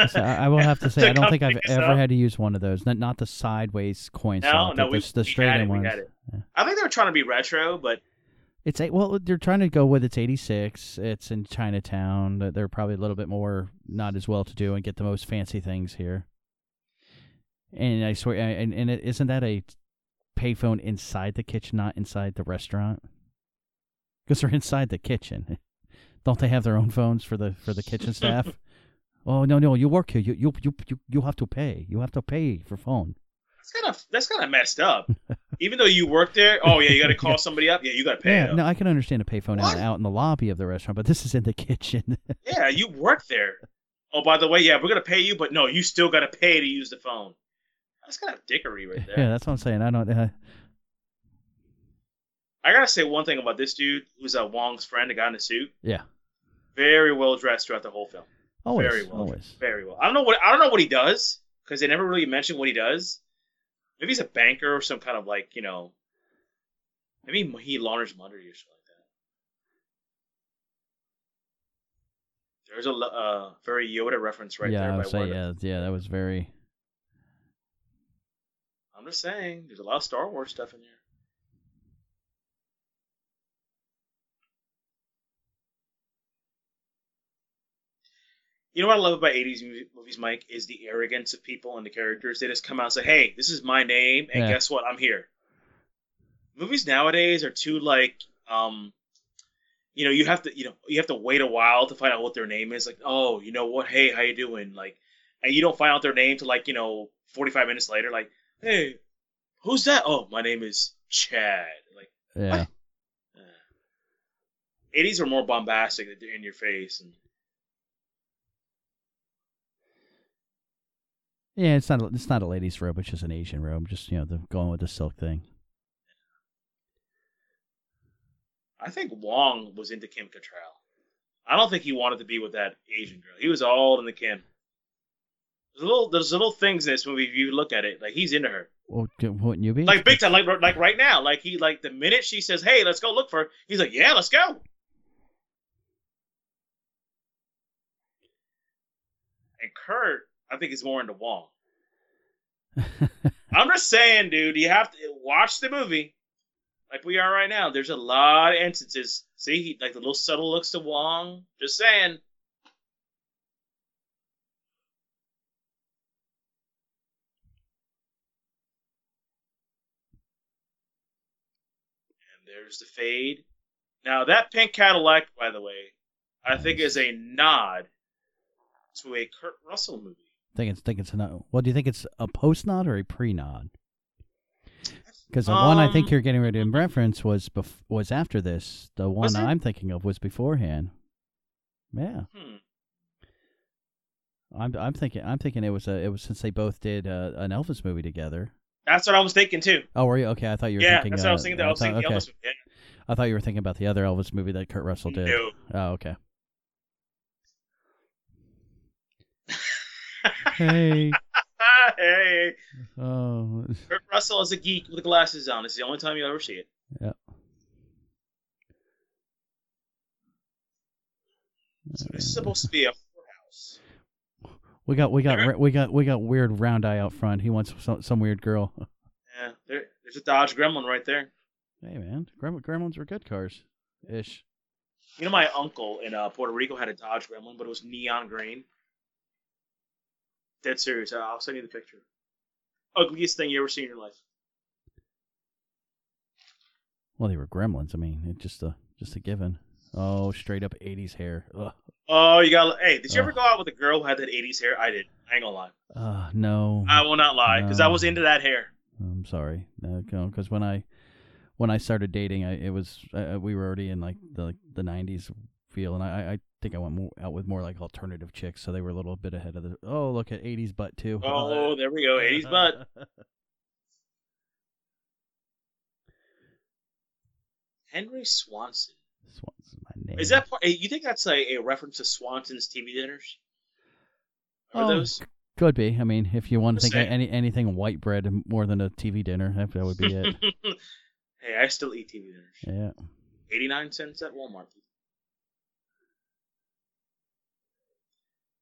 So I, will have to say, I don't think I've ever up. had to use one of those. Not not the sideways coin No, slot, no, the, we, the, the straight ones. Yeah. I think they were trying to be retro, but It's a, well, they're trying to go with it's 86. It's in Chinatown. They're- They're probably a little bit more not as well to do and get the most fancy things here. And I swear, and and it, isn't that a payphone inside the kitchen, not inside the restaurant? Because they're inside the kitchen. Don't they have their own phones for the for the kitchen staff? Oh no, no, you work here. You you you you, you have to pay. You have to pay for phone. That's kind of that's kind of messed up. Even though you work there, oh yeah, you got to call somebody up. Yeah, you got to pay. Yeah, no, I can understand a payphone out, out in the lobby of the restaurant, but this is in the kitchen. Yeah, you work there. Oh, by the way, yeah, we're gonna pay you, but no, you still got to pay to use the phone. That's kind of dickery right there. yeah, that's what I'm saying. I don't. Uh, I gotta say one thing about this dude, who's uh, Wong's friend, the guy in the suit. yeah, Very well dressed throughout the whole film. always, Very well. always. Very well. I don't know what I don't know what he does because they never really mention what he does. Maybe he's a banker or some kind of like you know. Maybe he launders money or something like that. There's a uh, very Yoda reference right yeah, there. I by would say yeah, yeah. That was very. I'm just saying, there's a lot of Star Wars stuff in here. You know what I love about 80s movies, Mike, is the arrogance of people and the characters. They just come out and say, hey, this is my name, and Yeah. guess what? I'm here. Movies nowadays are too, like, um, you know, you have to, you know, you have to wait a while to find out what their name is. Like, oh, you know what? Hey, how you doing? Like, and you don't find out their name till, like, you know, 45 minutes later. Like, hey, who's that? Oh, my name is Chad. Like, Yeah, uh, 80s were more bombastic, they're in your face, and yeah. It's not. a- It's not a ladies' robe. It's just an Asian robe. Just you know, the going with the silk thing. I think Wong was into Kim Cattrall. I don't think he wanted to be with that Asian girl. He was all in the Kim. There's little, there's little things in this movie. If you look at it, like he's into her, Well, wouldn't you be? like big time, like like right now. Like he, like the minute she says, "Hey, let's go look for," her, he's like, "Yeah, let's go." And Kurt, I think, is more into Wong. I'm just saying, dude. You have to watch the movie, like we are right now. There's a lot of instances. See, he, like the little subtle looks to Wong. Just saying. And there's the fade. Now that pink Cadillac, by the way, I think is a nod to a Kurt Russell movie. I think it's think it's a nod. Well, do you think it's a post nod or a pre nod? Because the one I think Um, you're getting ready to reference was bef- was after this. The one I'm thinking of was beforehand. Yeah, Hmm. I'm I'm thinking I'm thinking it was a it was since they both did uh, an Elvis movie together. That's what I was thinking too. Oh, were you okay? I thought you were thinking. Yeah, thinking. that's what I was uh, thinking. I was thinking okay. Elvis. Yeah. I thought you were thinking about the other Elvis movie that Kurt Russell did. No. Oh, okay. Hey. hey, Oh, Kurt Russell is a geek with glasses on. It's the only time you ever see it. Yeah. So this is supposed to be a whorehouse. we got we got Okay. we got we got weird round eye out front. He wants some, some weird girl. Yeah, there, there's a Dodge Gremlin right there. Hey man, Grem- Gremlins were good cars, ish. You know, my uncle in uh, Puerto Rico had a Dodge Gremlin, but it was neon green. Dead serious. I'll send you the picture. Ugliest thing you ever seen in your life. Well, they were Gremlins. I mean, it just a just a given. Oh, straight up '80s hair. Ugh. Oh, you got. Hey, did you ever go out with a girl who had that '80s hair? I did. I ain't gonna lie. Uh, no. I will not lie, because I was into that hair. I'm sorry, No, because when I when I started dating, I it was uh, we were already in like the like, the '90s feel, and I I think I went more, out with more like alternative chicks, so they were a little bit ahead of the. Oh, look at '80s butt too. Oh, there we go. '80s butt. Henry Swanson. Swanson's my name. Is that part? You think that's a, a reference to Swanson's TV dinners? Are Oh, those? Could be. I mean, if you want to think of any anything white bread more than a TV dinner, that would be it. hey, I still eat TV dinners. yeah. 89 cents at Walmart.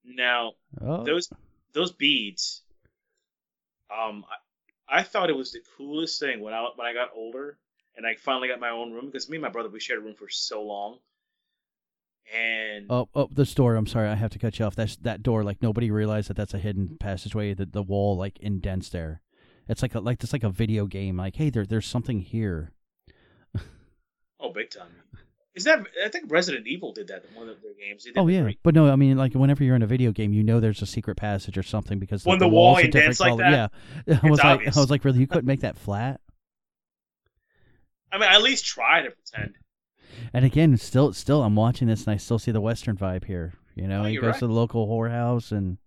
Now, Oh, those those beads, um, I, I thought it was the coolest thing when I when I got older and I finally got my own room because me and my brother we shared a room for so long, and Oh, oh, this door. I'm sorry, I have to cut you off. That's that door. Like nobody realized that that's a hidden passageway. That the wall like indents there. It's like a, like it's like a video game. Like hey, there there's something here. oh, big time. Is that? I think Resident Evil did that in one of their games. Oh yeah, three- but no, I mean like whenever you're in a video game, you know there's a secret passage or something because When the, the wall walls are indents different like color. Yeah, I was like. I was like, really, you couldn't make that flat? I mean, at least try to pretend. And again, still, still, I'm watching this and I still see the Western vibe here. You know, Oh, he goes right. to the local whorehouse and.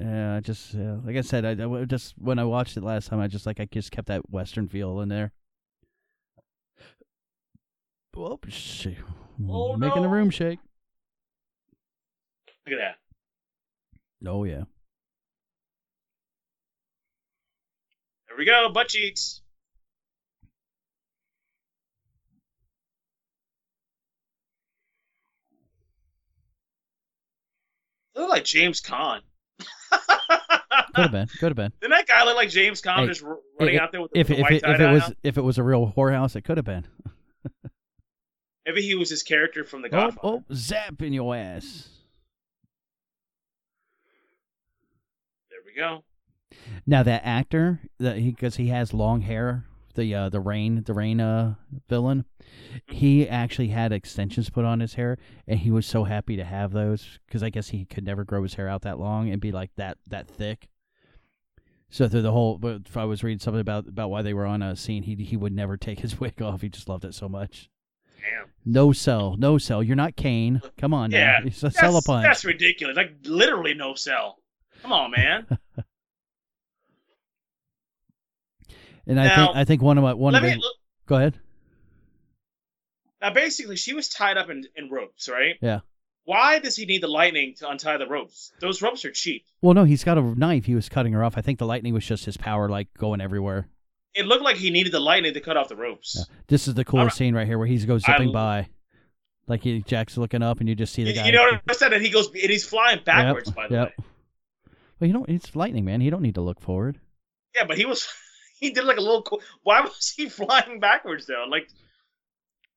Yeah, I just uh, like I said, I just when I watched it last time, I just like I just kept that Western feel in there. Whoop, shit. Oh, making the room shake. Look at that. Oh yeah. There we go. Butt cheeks. They look like James Caan. Could have been. Could have been. Didn't that guy look like James Caan Hey, just running if- out there with the, If the if white it, if tie-dye it was on? if it was a real whorehouse, it could have been. Maybe he was his character from The Oh, Godfather. oh, zap in your ass. There we go. Now that actor, that he because he has long hair, the uh, the rain the rain uh villain, he actually had extensions put on his hair, and he was so happy to have those because I guess he could never grow his hair out that long and be like that that thick. So through the whole, but if I was reading something about about why they were on a scene, he he would never take his wig off. He just loved it so much. Damn. No sell, no sell. You're not Kane. Come on, Yeah. It's a sell a That's, punch. that's ridiculous. Like literally no sell. Come on, man. And I think I think one of my one of me the, go ahead. now. Basically, she was tied up in, in ropes, right? Yeah. Why does he need the lightning to untie the ropes? Those ropes are cheap. Well, no, he's got a knife. He was cutting her off. I think the lightning was just his power, like going everywhere. It looked like he needed the lightning to cut off the ropes. Yeah. This is the coolest Alright. scene right here, where he goes zipping I- by, like he Jack's looking up, and you just see the You, guy. you notice that and he goes and he's flying backwards. Yep, By the yep. way, Well, you don't. It's lightning, man. He don't need to look forward. yeah, but he was he did like a little. Cool, why was he flying backwards though? Like,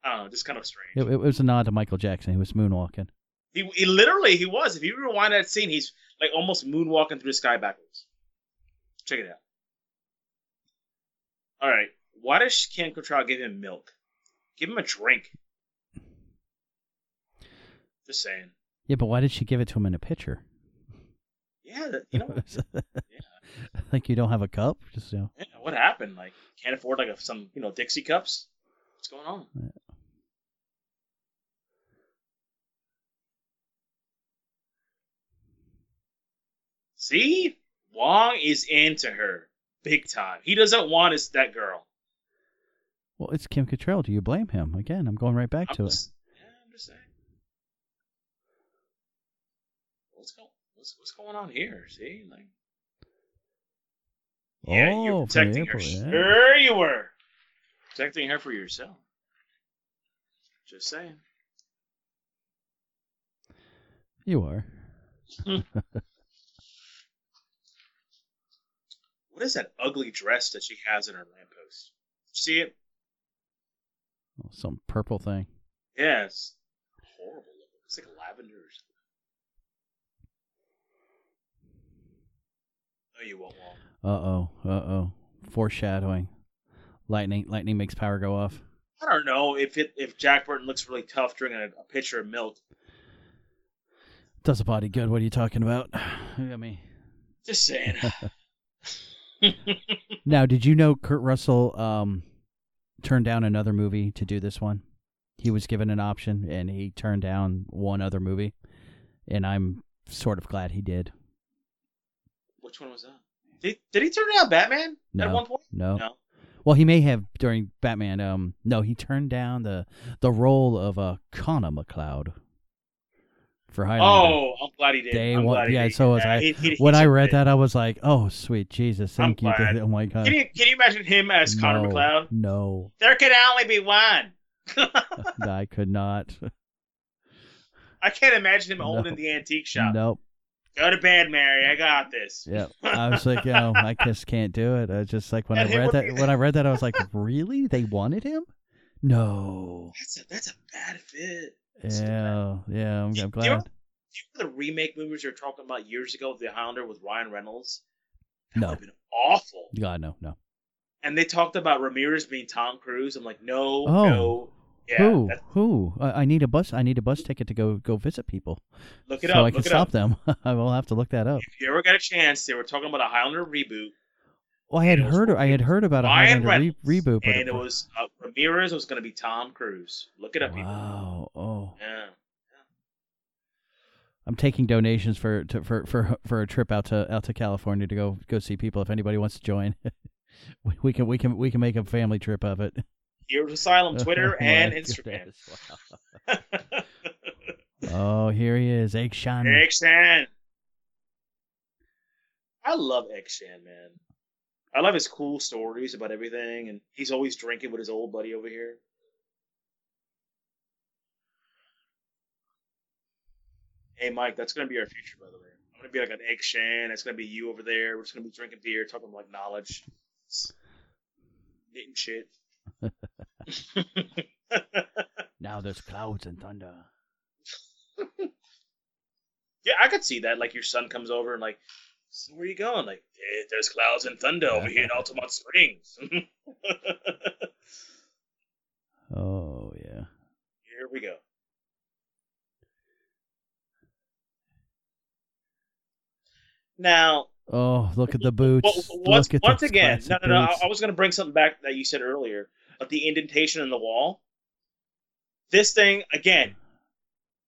I don't know, just kind of strange. It, it was a nod to Michael Jackson. He was moonwalking. He, he literally he was. If you rewind that scene, he's like almost moonwalking through the sky backwards. Check it out. All right, why does Kim Cattrall give him milk? Give him a drink. Just saying. Yeah, but why did she give it to him in a pitcher? Yeah, that- you know like you don't have a cup. Just you know. yeah, what happened? Like can't afford like a, some you know Dixie cups. What's going on? See, Wong is into her big time. He doesn't want is that girl. Well, it's Kim Cattrall. Do you blame him? Again, I'm going right back I'm to it. yeah, I'm just saying. What's going what's, what's going on here? See, like, yeah, Oh, you're protecting her. yeah. Sure, you were protecting her for yourself. Just saying. You are. What is that ugly dress that she has in her lamppost? See it? Oh, Some purple thing. Yeah, it's horrible. It's like lavender or something. No, you won't. Wong. Uh oh. Uh oh. Foreshadowing. Lightning. Lightning makes power go off. I don't know if it if Jack Burton looks really tough drinking a, a pitcher of milk. Does a body good? What are you talking about? Look at me. Just saying. Now, did you know Kurt Russell um, turned down another movie to do this one? He was given an option, and he turned down one other movie, and I'm sort of glad he did. Which one was that? Did, did he turn down Batman at one point? No. No. Well, he may have during Batman. Um, no, he turned down the the role of uh, Connor MacLeod for Highlander. Oh, I'm glad he did. They I'm want- he yeah, did. so was Yeah, I. he- he- when he's I read great- that, I was like, "Oh, sweet Jesus, I'm thank you!" glad. Oh my god! Can you can you imagine him as Connor no, MacLeod? No, There can only be one. I could not. I can't imagine him No. owning the antique shop. Nope. Go to bed, Mary. I got this. Yeah, I was like, you know, I just can't do it. I just like when I read that. When I read that, I was like, really? They wanted him? No. That's a that's a bad fit. Yeah, yeah. I'm, I'm do you know- glad. Do you remember the remake movies they were talking about years ago of The Highlander with Ryan Reynolds? That No. would have been awful. God, no, no. And they talked about Ramirez being Tom Cruise. I'm like, no, Oh. no, Yeah, Who? Who? I, I need a bus. I need a bus ticket to go go visit people, look it so up. So I can stop up. them. I will have to look that up. If you ever get a chance, they were talking about a Highlander reboot, Well, I had heard. I had heard about a Ryan Highlander re- reboot, but and it was uh, Ramirez was going to be Tom Cruise. Look it up, people. wow. Oh, Yeah. I'm taking donations for to, for for for a trip out to out to California to go go see people. If anybody wants to join, we, we can we can we can make a family trip of it. Heroes Asylum, Twitter Oh, and Instagram. wow. Oh, here he is, Egg Shen. Egg Shen. I love Egg Shen, man. I love his cool stories about everything, and he's always drinking with his old buddy over here. Hey, Mike, that's gonna be our future, by the way. I'm gonna be like an Egg Shen. It's gonna be you over there. We're just gonna be drinking beer, talking like knowledge, knitting shit. Now there's clouds and thunder. Yeah, I could see that. Like your son comes over and like, so where you going? Like, "Eh, there's clouds and thunder over here in Altamonte Springs. Oh yeah. here we go. Now, Oh, look at the boots. well, once, Look at once again, no, no, no. I, boots. I was going to bring something back that you said earlier, but the indentation in the wall. This thing again,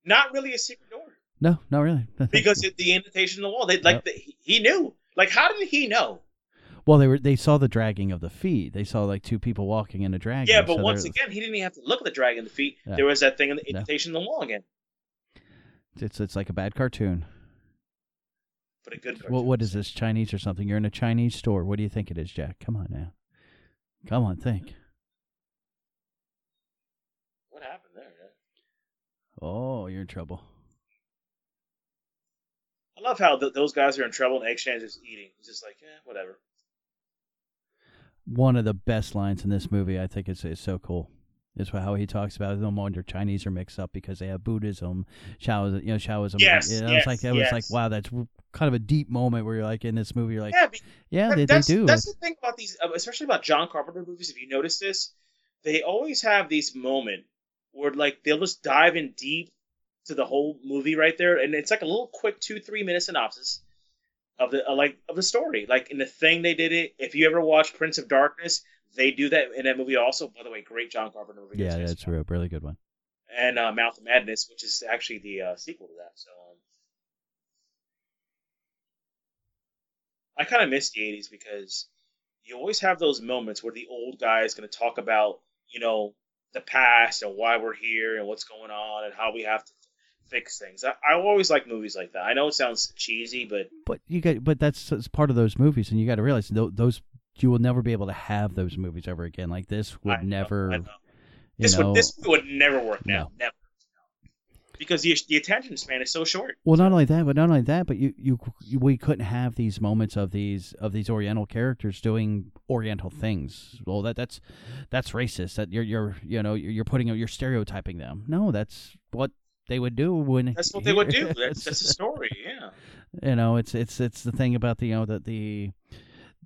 not really a secret door No, not really. because it, the indentation in the wall. They like Yep. the, he- knew. Like, how did he know? well, they were they saw the dragging of the feet. They saw like two people walking in a dragon. Yeah, but so once again, he didn't even have to look at the dragon the feet. Yeah. There was that thing in the No. indentation in the wall again. it's it's like a bad cartoon. But a good. What what is this Chinese or something? You're in a Chinese store. What do you think it is, Jack? Come on now. Come on, think. What happened there? Oh, you're in trouble. I love how th- those guys are in trouble and Egg Shen's just eating. He's just like, eh, whatever. One of the best lines in this movie, I think, is is so cool. Is how he talks about no wonder Chinese are mixed up because they have Buddhism, Shaoism, you know, Shaoism. Yes, know, yes, like that was like wow, that's kind of a deep moment where you're like in this movie, you're like, yeah, yeah, that- they, they do. That's the thing about these, uh, especially about John Carpenter movies. If you notice this, they always have these moment where like they'll just dive in deep to the whole movie right there, and it's like a little quick two three minute synopsis of the uh, like of the story. Like in the thing they did it. If you ever watch Prince of Darkness, they do that in that movie also. By the way, great John Carpenter movie. yeah, that's a real, really good one. and uh, Mouth of Madness, which is actually the uh, sequel to that. So um, I kind of miss the '80s because you always have those moments where the old guy is going to talk about, you know, the past and why we're here and what's going on and how we have to fix things. I, I always like movies like that. I know it sounds cheesy, but But you got, but that's, that's part of those movies, and you got to realize tho- those you will never be able to have those movies ever again. Like this would I know, never, know. you this know. would this would never work now, No. never. Because the, the attention span is so short. Well, not only that, but not only that, but you, you, you, we couldn't have these moments of these of these Oriental characters doing Oriental things. Well, that that's that's racist. That you're you're you know you're putting you're stereotyping them. No, that's what they would do when That's what they would do. That's, that's the story. Yeah. you know it's it's it's the thing about the you know that the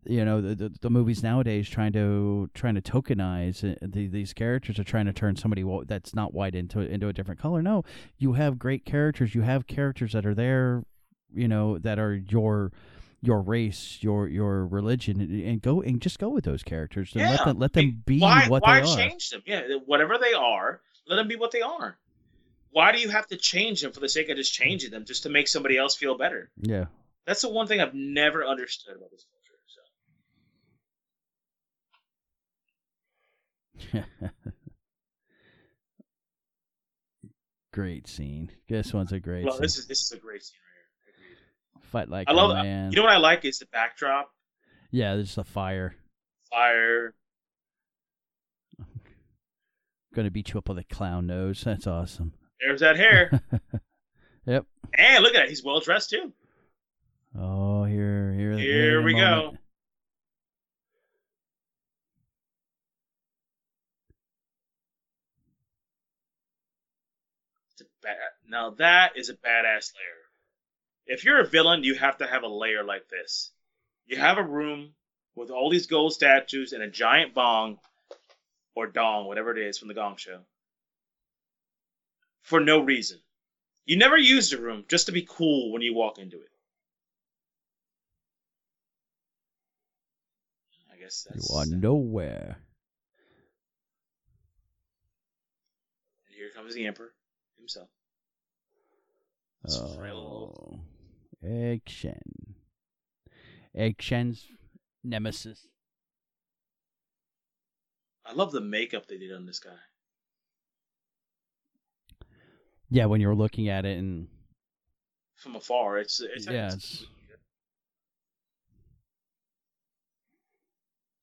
you know the, the the movies nowadays trying to trying to tokenize uh, the, these characters are trying to turn somebody that's not white into into a different color no you have great characters you have characters that are there you know that are your your race your your religion and, go and just go with those characters and let Yeah. them let them be why, what why they are Why change them? Yeah, whatever they are, let them be what they are. Why do you have to change them for the sake of just changing them just to make somebody else feel better? yeah That's the one thing I've never understood about this culture. So great scene this one's a great well, scene this is this is a great scene right here. Agreed. fight like I love man You know what I like is the backdrop, yeah there's a fire fire. Gonna beat you up with a clown nose. That's awesome. There's that hair, Yep. and look at that. He's well dressed too. Oh, here, here, Here we moment. go. It's a bad, now that is a badass layer. If you're a villain, you have to have a layer like this. You have a room with all these gold statues and a giant bong or dong, whatever it is from the Gong Show, for no reason. You never use the room just to be cool when you walk into it. I guess You are nowhere. And here comes the Emperor himself. It's. Oh, Egg Shen. Egg Shen's nemesis. I love the makeup they did on this guy. Yeah, when you're looking at it and From afar, it's it's Yeah, it's,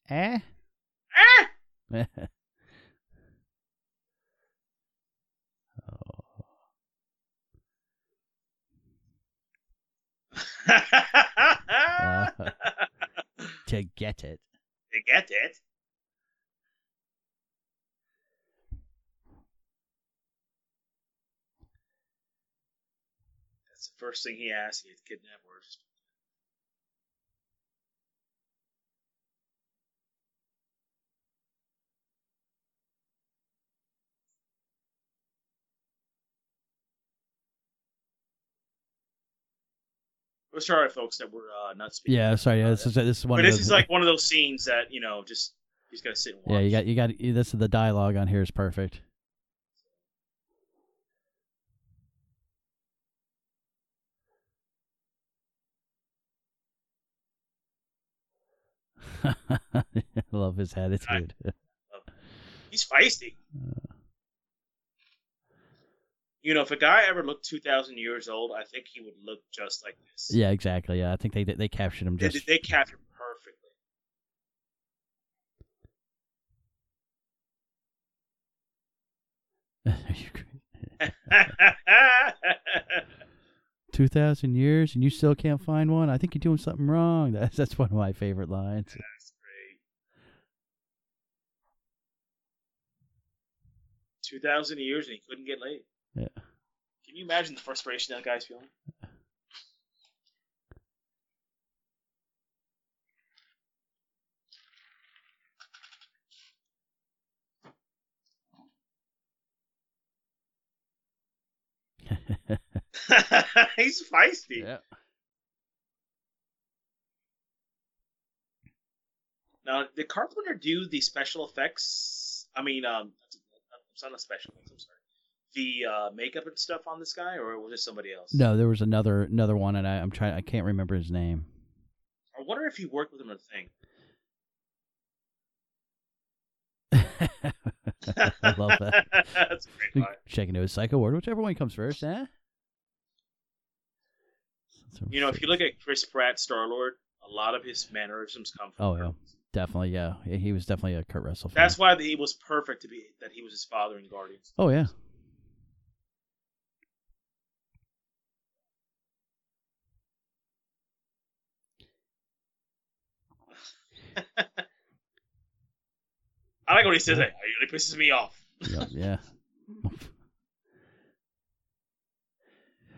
eh. Ah! oh, uh, to get it. to get it. First thing he asks. He had kidnapped or just We're sorry, folks, that we're uh, not speaking. Yeah, sorry. Yeah, this is this is one. but of this those, is like one of those scenes that you know just he's got to sit and watch. Yeah, you got you got this. is The dialogue on here is perfect. I love his attitude. He's feisty. Uh. You know, if a guy ever looked two thousand years old, I think he would look just like this. yeah, exactly. Yeah, I think they they captured him they, just. they captured him perfectly. Two thousand years and you still can't find one. I think you're doing something wrong. That's that's one of my favorite lines. That's great. Two thousand years and he couldn't get laid. Yeah. Can you imagine the frustration that guy's feeling? He's feisty. yeah. Now, did Carpenter do the special effects? I mean, um, it's not a special effects. I'm sorry. The uh, makeup and stuff on this guy, or was it somebody else? No, there was another another one, and I, I'm trying. I can't remember his name. I wonder if he worked with him on a thing. I love that. That's a great line. Shaking to his psycho ward, whichever one comes first, eh? You know, if you look at Chris Pratt, Star Lord, a lot of his mannerisms come from. Oh, her. Definitely, yeah, he was definitely a Kurt Russell fan. That's why he was perfect to be that he was his father in Guardians. Oh yeah. I like when he says that. It pisses me off. Yep, yeah.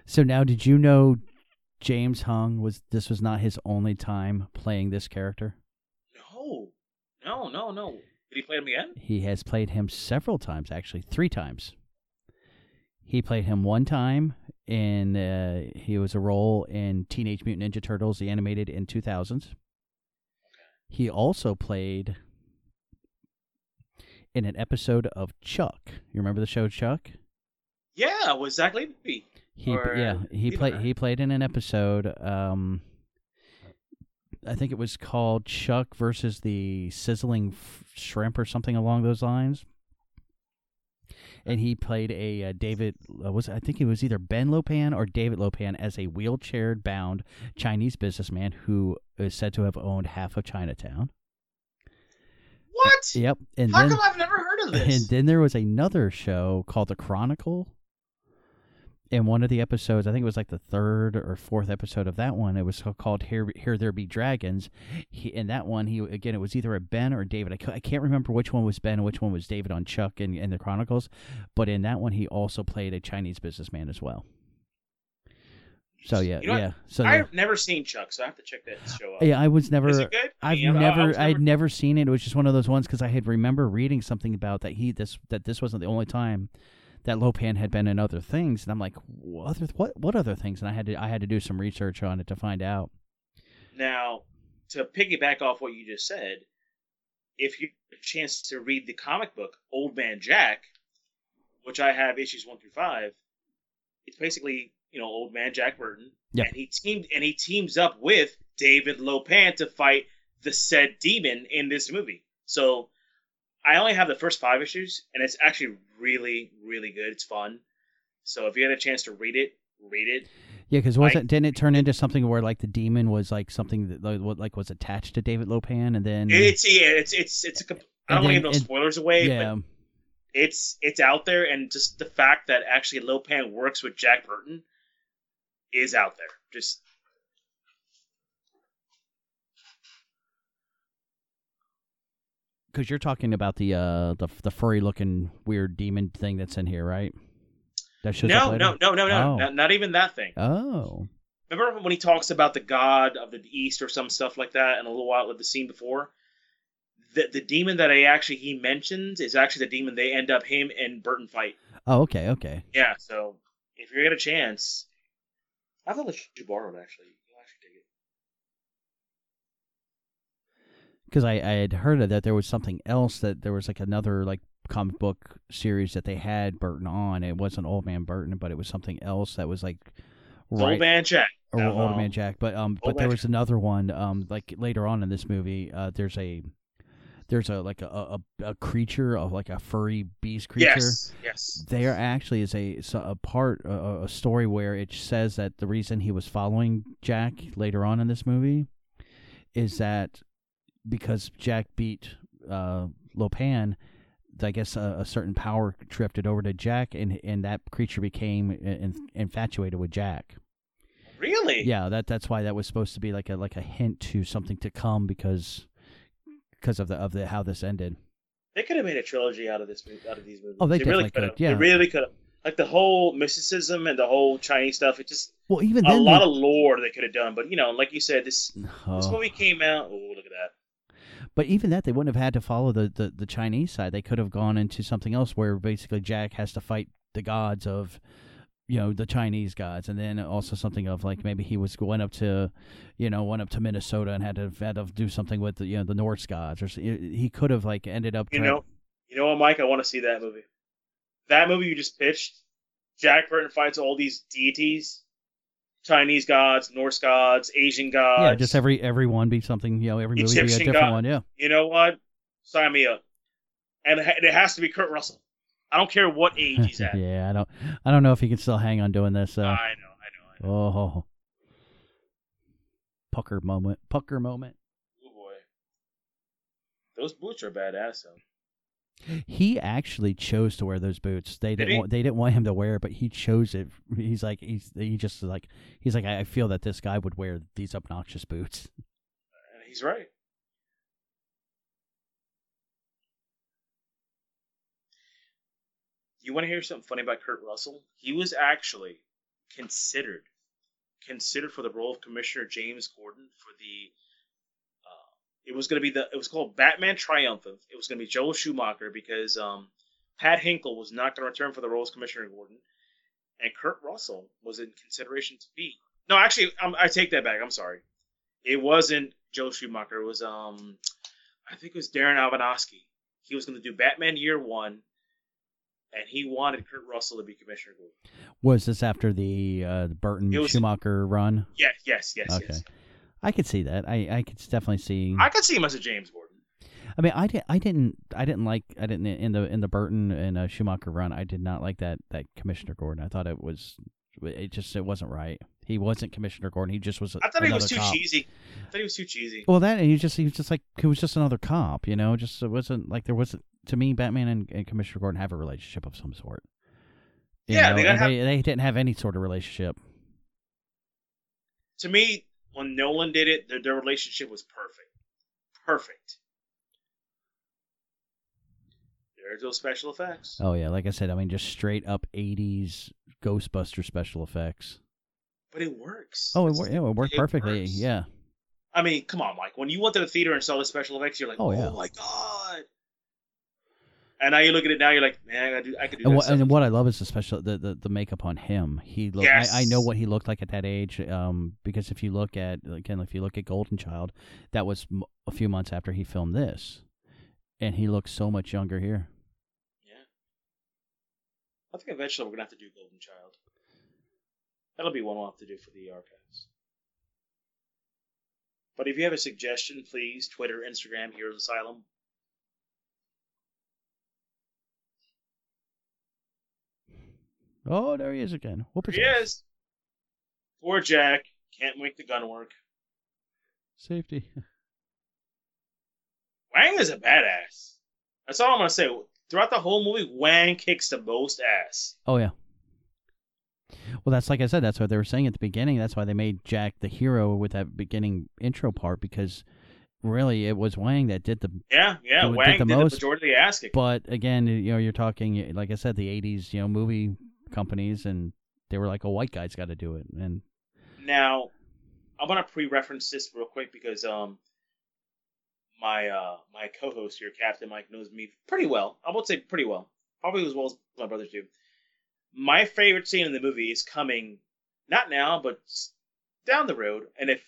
so now, did you know James Hong was this was not his only time playing this character? No, no, no. Did he play him again? He has played him several times, actually, three times. He played him one time in uh, he was a role in Teenage Mutant Ninja Turtles, the animated in 2000s. He also played in an episode of Chuck. You remember the show Chuck? Yeah, was Zach Levi. He Or, yeah he played he played in an episode. Um, I think it was called Chuck versus the Sizzling F- Shrimp or something along those lines. And he played a uh, David uh, was I think it was either Ben Lo Pan or David Lo Pan as a wheelchair bound Chinese businessman who is said to have owned half of Chinatown. What? Yep, and How then come I've never heard of this? and then there was another show called The Chronicle. In one of the episodes, I think it was like the third or fourth episode of that one. It was called "Here, Here There Be Dragons." He, in that one, he again, it was either a Ben or David. I, I can't remember which one was Ben and which one was David on Chuck in, in the Chronicles. But in that one, he also played a Chinese businessman as well. So yeah, You know yeah. So. I've never seen Chuck, so I have to check that show out. yeah, I was never. Is it good? I've I- I never, I'd never seen it. It was just one of those ones because I had remember reading something about that he this that this wasn't the only time that Lo Pan had been in other things, and I'm like, what other what what other things? And I had to I had to do some research on it to find out. Now, to piggyback off what you just said, if you get a chance to read the comic book Old Man Jack, which I have issues one through five, it's basically you know Old Man Jack Burton, Yeah. and he teamed and he teams up with David Lo Pan to fight the said demon in this movie. So I only have the first five issues, and it's actually really really good. It's fun. So if you had a chance to read it, read it. Yeah, because wasn't didn't it turn into something where like the demon was like something that like, what like was attached to David Lo Pan, and then It's yeah, it's it's it's a. comp- I don't want to give no spoilers away, yeah, but it's it's out there, and just the fact that actually Lo Pan works with Jack Burton is out there. Just because you're talking about the uh the the furry looking weird demon thing that's in here, right? That shows no, no, no, no, no, Oh. not, not even that thing. Oh, Remember when he talks about the god of the east or some stuff like that, and a little while with the scene before. The, the demon that I actually he mentions is actually the demon they end up him and Burton fight. oh, okay, okay. Yeah, so if you get a chance, I thought you borrow it actually. You'll actually take it. Because I I had heard of that there was something else that there was like another like comic book series that they had Burton on. It wasn't Old Man Burton, but it was something else that was like right Old Man Jack. or No, Old Man Jack. But um, but Old there Man was another one um like later on in this movie. Uh, there's a there's a like a a, a creature of like a furry beast creature. Yes, yes. There actually is a a part a, a story where it says that the reason he was following Jack later on in this movie is that because Jack beat uh, Lo Pan, I guess a, a certain power drifted over to Jack, and and that creature became in, infatuated with Jack. Really? Yeah, that that's why that was supposed to be like a like a hint to something to come because because of the of the how this ended. They could have made a trilogy out of this out of these movies. Oh, they really definitely could have. yeah. They really could have. Like the whole mysticism and the whole Chinese stuff. It just Well, even a lot they- of lore they could have done. But you know, like you said, this this Oh. movie came out. Oh, look at that. But even that, they wouldn't have had to follow the, the, the Chinese side. They could have gone into something else where basically Jack has to fight the gods of, you know, the Chinese gods, and then also something of like maybe he was went up to, you know, went up to Minnesota and had to had to do something with the you know the Norse gods, or he could have like ended up. You trying- know, you know what, Mike? I want to see that movie. That movie you just pitched. Jack Burton fights all these deities, Chinese gods, Norse gods, Asian gods. yeah, just every every one be something. You know, every movie be a different god. one. Yeah. You know what? Sign me up. And it has to be Kurt Russell. I don't care what age he's at. yeah, I don't I don't know if he can still hang on doing this. Uh, I know, I know, I know. oh, pucker moment, pucker moment. Oh boy, those boots are badass. Though. He actually chose to wear those boots. They Did didn't. he? Want, they didn't want him to wear it, but he chose it. He's like he's he just like he's like I I feel that this guy would wear these obnoxious boots. And he's right. You want to hear something funny about Kurt Russell? He was actually considered considered for the role of Commissioner James Gordon for the. It was going to be the. It was called Batman Triumphant. It was going to be Joel Schumacher because um, Pat Hingle was not going to return for the role as Commissioner Gordon, and Kurt Russell was in consideration to be. No, actually, um, I take that back. I'm sorry. It wasn't Joe Schumacher. It was um, I think it was Darren Aronofsky. He was going to do Batman Year One, and he wanted Kurt Russell to be Commissioner Gordon. Was this after the uh, Burton was- Schumacher run? Yeah, yes, yes, Okay. yes. I could see that. I I could definitely see. I could see him as a James Gordon. I mean, I didn't. I didn't. I didn't like. I didn't in the in the Burton and uh, Schumacher run. I did not like that that Commissioner Gordon. I thought it was. It just it wasn't right. He wasn't Commissioner Gordon. He just was. I thought he was too cop. cheesy. I thought he was too cheesy. Well, that and he just he was just like he was just another cop, you know. Just it wasn't like there wasn't to me. Batman and, and Commissioner Gordon have a relationship of some sort. You Yeah, know, they gotta they, they didn't have any sort of relationship. To me, when Nolan did it, their, their relationship was perfect. Perfect. There's those special effects. Oh yeah, like I said, I mean just straight up '80s Ghostbuster special effects. But it works. Oh, it, wor- yeah, it worked it perfectly. works. Yeah, I mean, come on, Mike. When you went to the theater and saw the special effects, you're like, Oh, oh, yeah. my god. And now you look at it now, you're like, man, I, do, I could do And what, and what I love is the special the, the, the makeup on him. He look, Yes. I, I know what he looked like at that age. Um, because if you look at again, if you look at Golden Child, that was m- a few months after he filmed this, and he looks so much younger here. Yeah. I think eventually we're gonna have to do Golden Child. That'll be one we'll have to do for the archives. But if you have a suggestion, please Twitter, Instagram, Heroes Asylum. Oh, there he is again. Whoop his ass. Yes. Poor Jack can't make the gun work. Safety. Wang is a badass. That's all I'm gonna say. Throughout the whole movie, Wang kicks the most ass. Oh yeah. Well, that's like I said. That's what they were saying at the beginning. That's why they made Jack the hero with that beginning intro part because really it was Wang that did the. Yeah, yeah. Who did Wang the did most? the majority of the ass. But again, you know, you're talking like I said, the '80s, you know, movie companies, and they were like, "A white guy's got to do it," and Now, I want to pre-reference this real quick because um, my uh my co-host here, Captain Mike, knows me pretty well. I won't say pretty well, probably as well as my brothers do. My favorite scene in the movie is coming, not now, but down the road. And if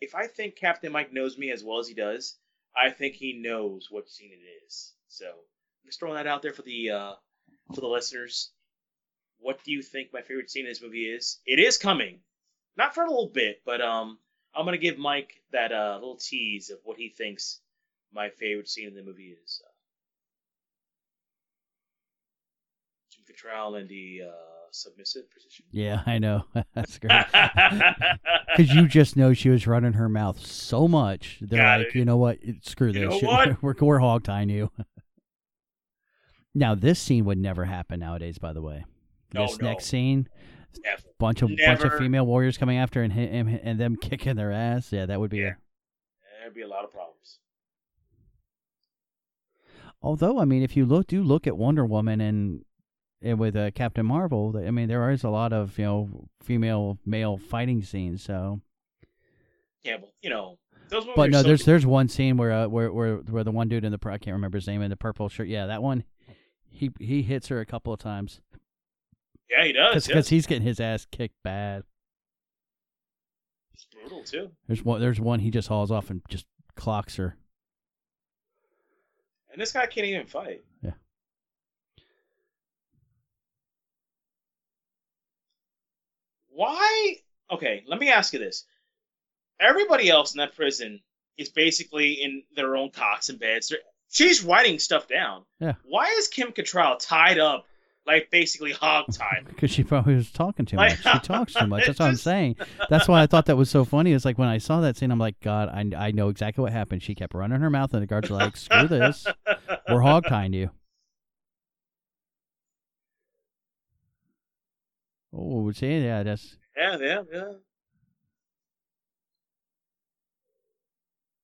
if I think Captain Mike knows me as well as he does, I think he knows what scene it is. So just throwing that out there for the uh, for the listeners. What do you think my favorite scene in this movie is? It is coming not for a little bit, but um, I'm gonna give Mike that uh, little tease of what he thinks my favorite scene in the movie is. Uh, Kim Cattrall in the uh, submissive position. yeah, I know that's great because you just know she was running her mouth so much. They're Got like, it. you know what? Screw You this. we're we're hog tying you. now this scene would never happen nowadays. By the way, No, this no. next scene, Never. bunch of bunch of female warriors coming after and hit him and them kicking their ass. Yeah, that would be. Yeah. A, There'd be a lot of problems. although, I mean, if you look do look at Wonder Woman and. And with uh, Captain Marvel, I mean, there is a lot of you know female male fighting scenes. So, Yeah, but you know those. But no, so there's there's one scene where uh, where where where the one dude in the I can't remember his name in the purple shirt. Yeah, that one. He he hits her a couple of times yeah, he does. because yes. he's getting his ass kicked bad. It's brutal too. There's one there's one he just hauls off and just clocks her. And this guy can't even fight. Yeah. Why? Okay, let me ask you this. Everybody else in that prison is basically in their own cots and beds. They're- She's writing stuff down. Yeah. Why is Kim Cattrall tied up, like basically hog tied? Because she probably was talking too much. She talks too much. That's what I'm saying. That's why I thought that was so funny. It's like when I saw that scene, I'm like, God, I, I know exactly what happened. She kept running her mouth, and the guards were like, Screw this. We're hog tying you. Oh, see, yeah, that's Yeah, yeah, yeah.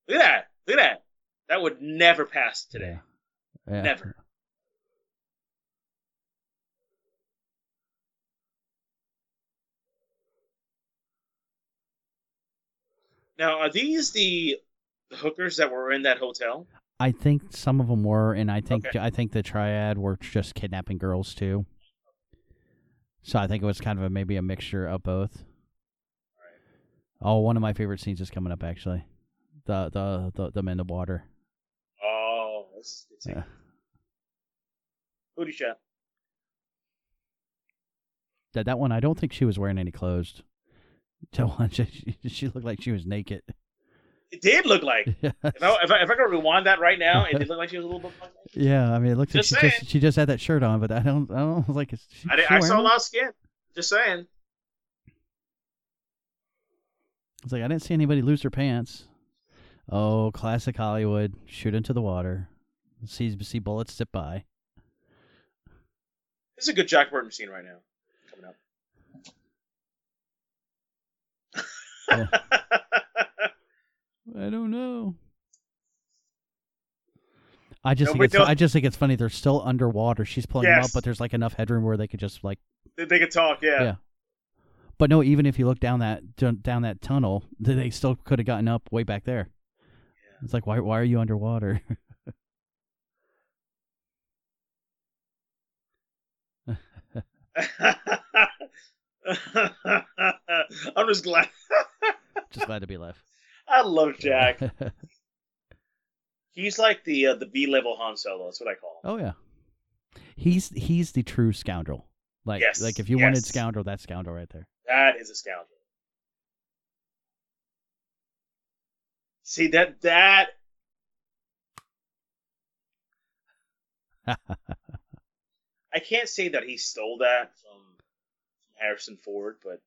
Look at that. Look at that. That would never pass today. Yeah. Yeah. Never. Now, are these the, the hookers that were in that hotel? I think some of them were, and I think Okay. I think the triad were just kidnapping girls too. So I think it was kind of a, maybe a mixture of both. Oh, one of my favorite scenes is coming up actually. The the the them in the water. Oh, that's good scene. Yeah. Booty shot. That that one I don't think she was wearing any clothes. That one she, she, looked like she was naked. It did look like. If I, if I, if I could rewind that right now, it did look like she was a little bit. Yeah, I mean it looks like she saying. just she just had that shirt on, but I don't I don't like it's. She, I, did, I saw a lot of skin. Just saying. It's like I didn't see anybody lose their pants. Oh, classic Hollywood. Shoot into the water. See see bullets zip by. This is a good Jack Burton scene right now. Yeah. I don't know. I just No, think it's I just think it's funny they're still underwater. She's pulling them up, but there's like enough headroom where they could just like They- They could talk, yeah. Yeah. But no, even if you look down that down that tunnel, they still could have gotten up way back there. It's like why why are you underwater? I'm just glad. Just glad to be alive. I love Jack. He's like the uh, the B level Han Solo. That's what I call him. oh yeah, he's he's the true scoundrel. Like Yes, like if you wanted scoundrel, that's scoundrel right there. That is a scoundrel. See that that I can't say that he stole that Harrison Ford, but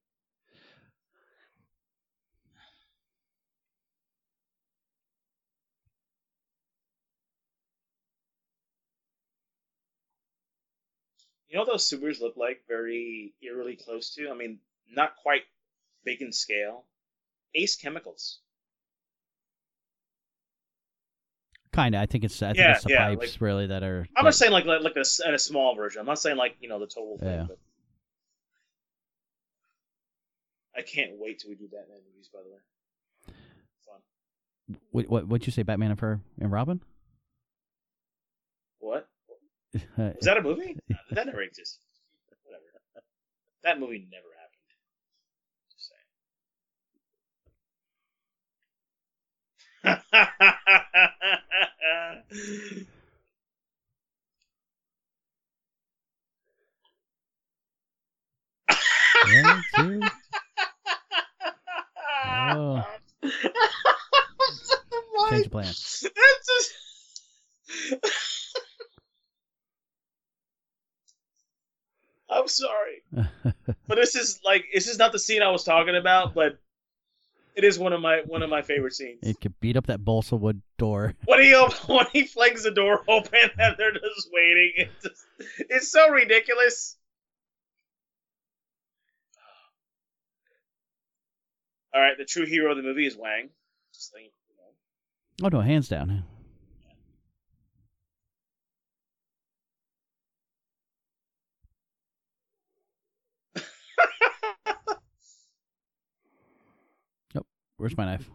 you know what those Subarus look like very eerily close to? I mean, not quite big in scale. Ace Chemicals. Kinda. I think it's I think Yeah, it's the yeah, pipes really that are. I'm that- not saying like like, like a, a small version. I'm not saying like you know the total thing. Yeah. But I can't wait till we do Batman movies. By the way, fun. What what what'd you say? Batman and her and Robin? What Uh, was that a movie? No, that never existed. Whatever. That movie never happened. Just saying. One, two. Oh. Why? Change the plan. It's just... I'm sorry, but this is like this is not the scene I was talking about, but it is one of my one of my favorite scenes. it could beat up that balsa wood door. when he op- when he flings the door open and they're just waiting, it's just, it's so ridiculous. All right, the true hero of the movie is Wang. Just think, you know. Oh no, hands down. Where's my knife?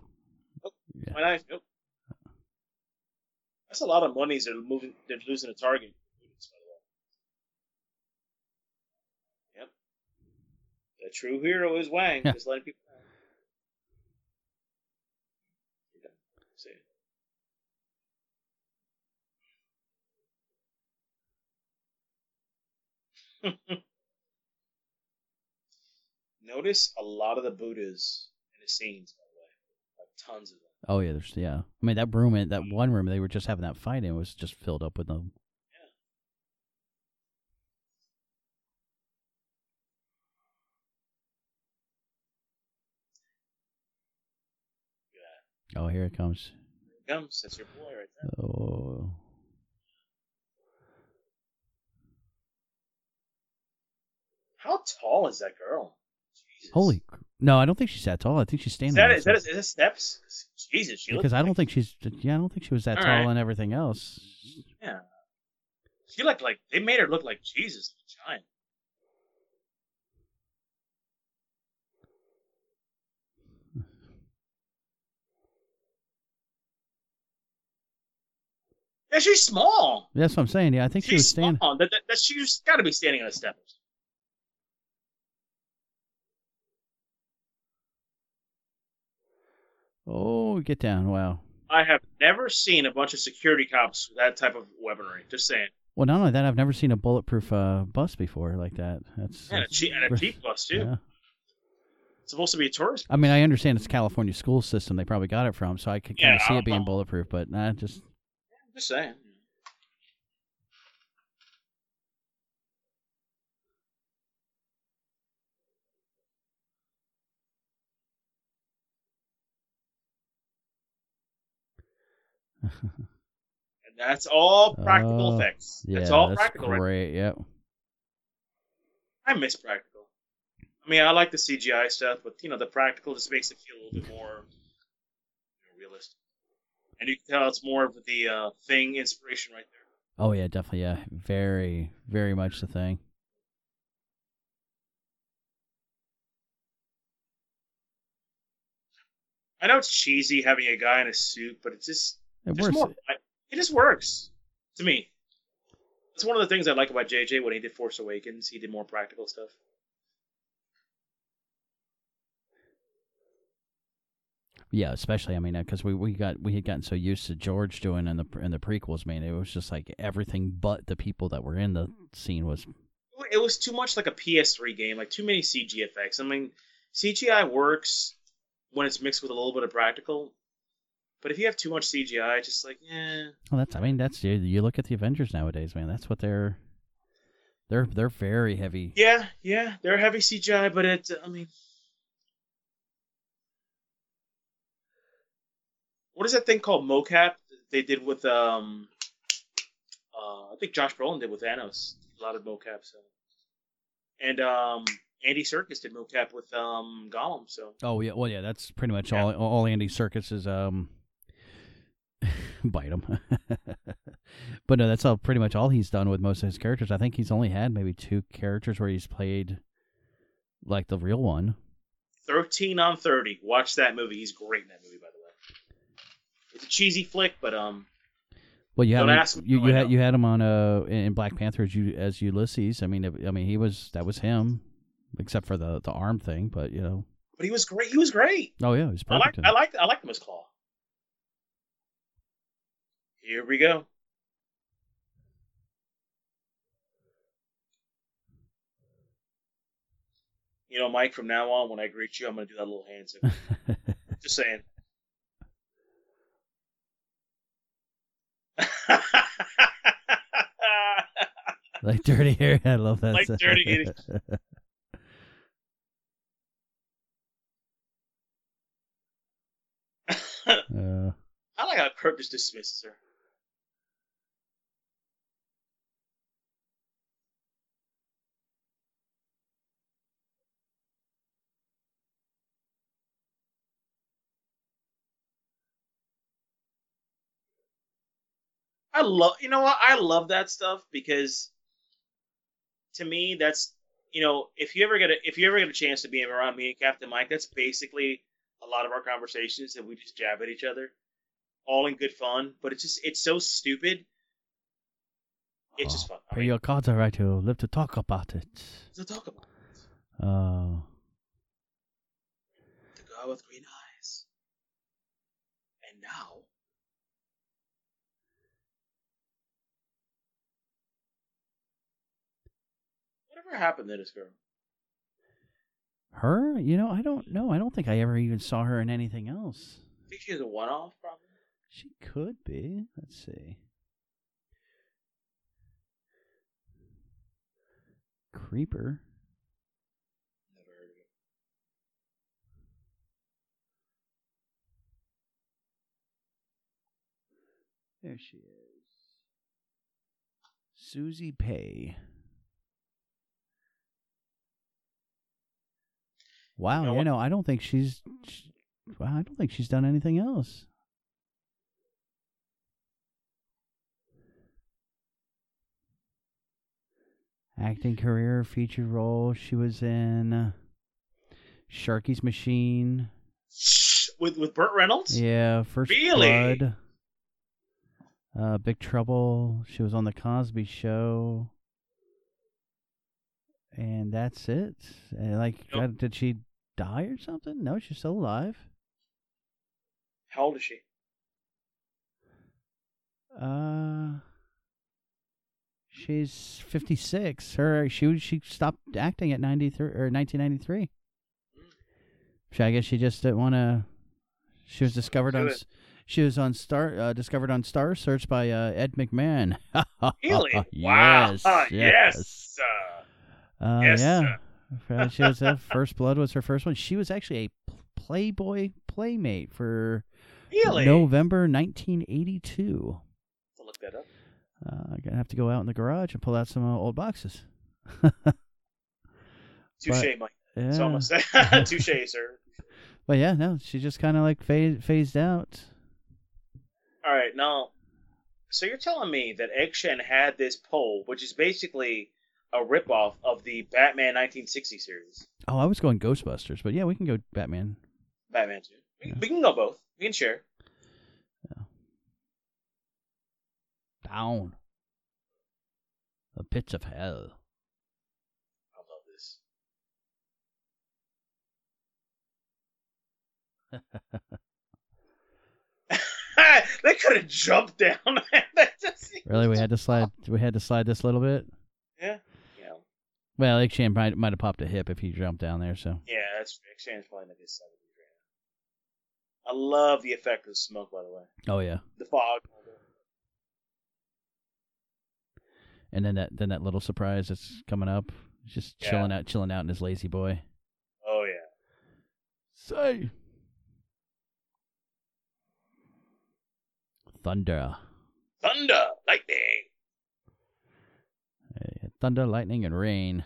Yeah. My knife. Nope. That's a lot of monies they're moving. They're losing to Target. by the way. Yep. The true hero is Wang. Yeah. Just letting people know. You're done. See it. Notice a lot of the Buddhas in the scenes, by the way. Like tons of them. Oh yeah, there's yeah. I mean that room, that one room they were just having that fight in was just filled up with them. Yeah. Oh, here it comes. Here it comes. That's your boy right there. Oh, How tall is that girl? Jesus. holy! No, I don't think she's that tall. I think she's standing. that on is that, is that steps? Jesus, she because I don't like, think she's. Yeah, I don't think she was that All tall right. and everything else. Yeah. She looked like they made her look like Jesus, giant. Yeah, she's small. That's what I'm saying. Yeah, I think she was standing. small. That, that, that, she's got to be standing on the steps. Oh, get down! Wow. I have never seen a bunch of security cops with that type of weaponry. Just saying. Well, not only that, I've never seen a bulletproof uh, bus before like that. That's And a, that's cheap, and a cheap bus too. Yeah. It's supposed to be a tourist. I mean, I understand it's California school system. They probably got it from, so I could kind Yeah, of see it being know. bulletproof. But nah, just Just saying. And that's all practical Oh, effects. yeah, that's all that's practical. Right? great. Yep. I miss practical. I mean, I like the CGI stuff, but you know, the practical just makes it feel a little bit more you know, realistic. And you can tell it's more of the uh, thing inspiration right there. Oh yeah, definitely. Yeah, very, very much the thing. I know it's cheesy having a guy in a suit, but it's just It there's works. more. I- It just works to me. It's one of the things I like about JJ when he did Force Awakens. He did more practical stuff. Yeah, especially I mean uh, because we, we got we had gotten so used to George doing in the in the prequels. Man, it was just like everything but the people that were in the scene was. It was too much like a PS3 game, like too many CG effects. I mean, CGI works when it's mixed with a little bit of practical, but if you have too much CGI, just like, yeah. Well, that's I mean that's you, you look at the Avengers nowadays, man. That's what they're they're they're very heavy. Yeah, yeah, they're heavy CGI, but it. I mean, what is that thing called mocap they did with um uh, I think Josh Brolin did with Thanos a lot of mocap so and um Andy Serkis did mocap with um Gollum so Oh yeah, well yeah, that's pretty much Yeah. all all Andy Serkis is um bite him. but no, that's all pretty much all he's done with most of his characters. I think he's only had maybe two characters where he's played like the real one. 13 on 30 watch that movie he's great in that movie by the way it's a cheesy flick but um Well, you had Don't him, ask you, you had you had him on uh in Black Panther as you as Ulysses. I mean, I mean he was that was him, except for the the arm thing. But you know, but he was great he was great oh yeah, he's I perfect. like I like I like him as Klaue here we go You know, Mike, from now on, when I greet you, I'm going to do that little hand signal. Just saying. like dirty hair. I love that. Like dirty hair. uh, I like how Kirk just dismisses her. I love, you know what? I love that stuff because to me, that's you know, if you ever get a if you ever get a chance to be around me and Captain Mike, that's basically a lot of our conversations that we just jab at each other, all in good fun. But it's just it's so stupid. It's just fun. Mean, your cards are right to live to talk about it. to talk about Oh, the girl with green eyes, and now whatever happened to this girl? her? You know, I don't know. I don't think I ever even saw her in anything else. I think she was a one-off, probably. She could be. Let's see. Creeper. Never heard of it. There she is. Suzee Pai. Wow, You know you know, I don't think she's. She, wow, I don't think she's done anything else. Acting career, featured role. She was in uh, Sharky's Machine. With with Burt Reynolds? Yeah, First Really? Blood. Uh, Big Trouble. She was on the Cosby Show, and that's it. And like, Nope. God, did she die or something? No, she's still alive. How old is she? Uh, she's fifty six. Her she she stopped acting at ninety three or nineteen ninety three. I guess she just didn't want to. She was discovered on. She was on Star uh, discovered on Star Search by uh, Ed McMahon. Really? yes, wow. yes. yes. Uh, Uh, Yes, yeah. Uh, she was uh, First Blood was her first one. She was actually a Playboy playmate for really? November 1982. I'll look that up. Uh, I'm gonna have to go out in the garage and pull out some uh, old boxes. Touche, Mike. yeah. That's all I'm gonna say. Touche, sir. But yeah, no, she just kind of like phased phased out. All right, now, so you're telling me that Egg Shen had this pole, which is basically a ripoff of the Batman 1960 series, Oh, I was going Ghostbusters, but yeah, we can go Batman. Batman 2. We, Yeah. we can go both. We can share. Down. The pits of hell. I love this. they could have jumped down. Just- Really, we had to slide. We had to slide this a little bit. Yeah. Well, Shen might might have popped a hip if he jumped down there. So Yeah, that's Egg Shen's probably in his 70s right now. I love the effect of the smoke, by the way. oh yeah, The fog. and then that then that little surprise that's coming up. Just Yeah. chilling out, chilling out in his lazy boy. Oh, yeah. Say. Thunder. Thunder, lightning. Thunder, lightning, and rain.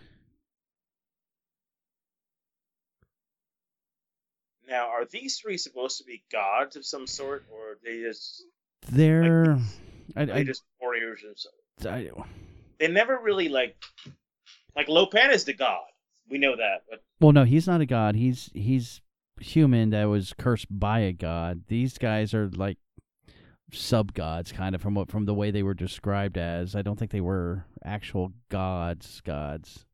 Now, are these three supposed to be gods of some sort, or are they just They're. I, are they I, just warriors of some? I, They never really like like Lo Pan is the god. We know that, but well, no, he's not a god. He's he's human that was cursed by a god. These guys are like sub gods, kind of from what from the way they were described as. I don't think they were actual gods. Gods.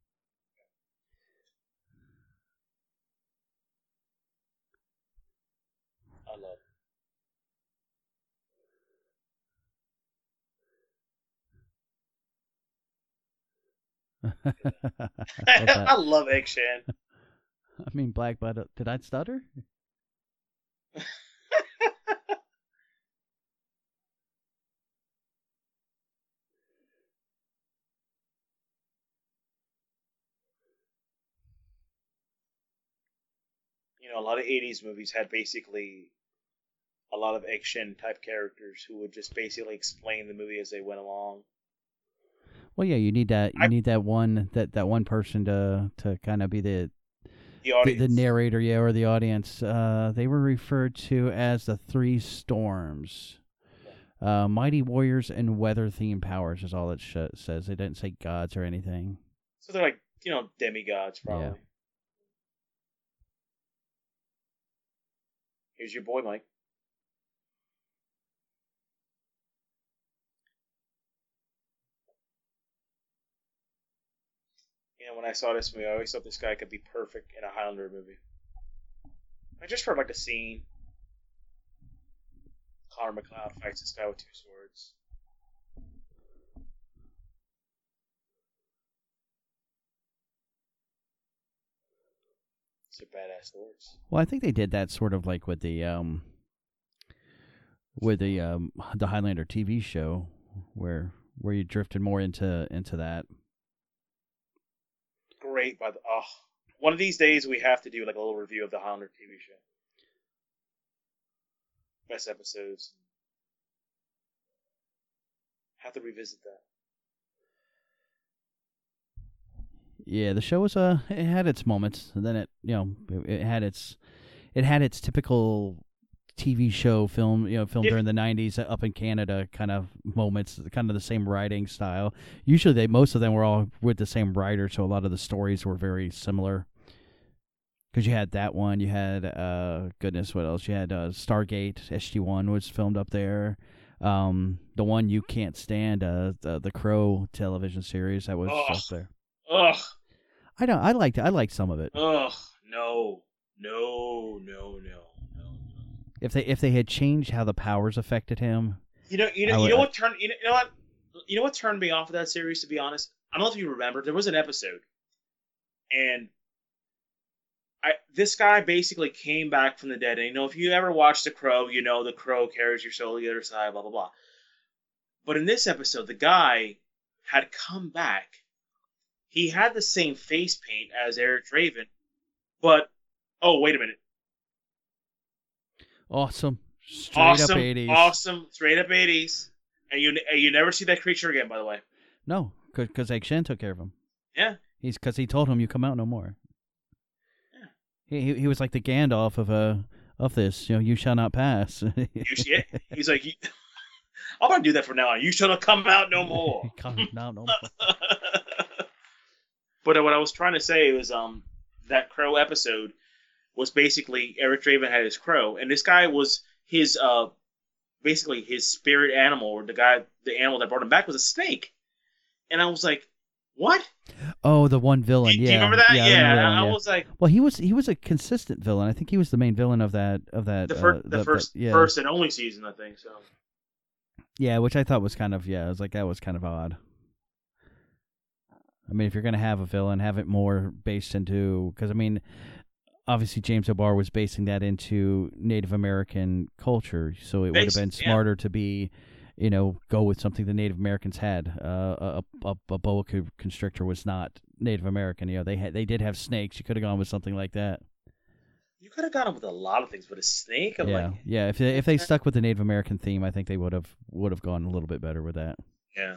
I love. Love I love Egg Shen. I mean, Black Bud. Did I stutter? You know, a lot of '80s movies had basically a lot of action type characters who would just basically explain the movie as they went along. Well, yeah, you need that. You I- need that one that that one person to to kind of be the The the, the narrator, yeah, or the audience. Uh, they were referred to as the three storms. Uh, mighty warriors and weather themed powers is all it sh- says. They didn't say gods or anything. So they're like, you know, demigods, probably. Yeah. Here's your boy, Mike. You know, when I saw this movie, I always thought this guy could be perfect in a Highlander movie. I just heard like a scene. Connor MacLeod fights this guy with two swords. Badass swords. Well, I think they did that sort of like with the um with the um the Highlander TV show where where you drifted more into into that. great by the oh one of these days we have to do like a little review of the Highlander TV show. Best episodes. Have to revisit that. Yeah, the show was uh it had its moments, and then it you know it, it had its it had its typical TV show film you know film Yeah. during the '90s up in Canada kind of moments, kind of the same writing style. Usually, they most of them were all with the same writer, so a lot of the stories were very similar. Because you had that one, you had uh goodness, what else? You had uh, Stargate SG One was filmed up there. Um, the one you can't stand, uh, the the Crow television series that was Ugh. up there. Ugh, I don't. I liked. I liked some of it. ugh, no, no, no, no, no. If they if they had changed how the powers affected him, You know, you know, you know what turned you know, you know what you know what turned me off of that series. To be honest, I don't know if you remember. There was an episode, and I this guy basically came back from the dead. And you know, if you ever watched The Crow, you know the Crow carries your soul to the other side. Blah blah blah. But in this episode, the guy had come back. He had the same face paint as Eric Draven, but oh wait a minute, awesome, straight up awesome, eighties. awesome, straight up eighties, and you and you never see that creature again. By the way. No, because Egg Shen took care of him. Yeah. He's because he told him you come out no more. Yeah. He, he he was like the Gandalf of uh of this. You know, you shall not pass. You see? He's like, I'm gonna do that from now on. You shall not come out no more. come out no more. But uh, what I was trying to say was, um, that crow episode was basically Eric Draven had his crow, and this guy was his, uh, basically his spirit animal, or the guy, the animal that brought him back was a snake. and I was like, "What? Oh, the one villain. Do you yeah. remember that? Yeah. I Yeah, remember that I, one, yeah. was like, Well, he was he was a consistent villain. I think he was the main villain of that of that the uh, first, the that- that- first, yeah. first and only season, I think. So Yeah, which I thought was kind of yeah, I was like that was kind of odd. I mean, if you're gonna have a villain, have it more based into because I mean, obviously James O'Barr was basing that into Native American culture, so it would have been yeah. smarter to be, you know, go with something the Native Americans had. Uh, a, a, a boa co- constrictor was not Native American. You know, they had they did have snakes. You could have gone with something like that. you could have gone with a lot of things, but a snake. I'm yeah, like, yeah. If they, if they stuck with the Native American theme, I think they would have would have gone a little bit better with that. yeah.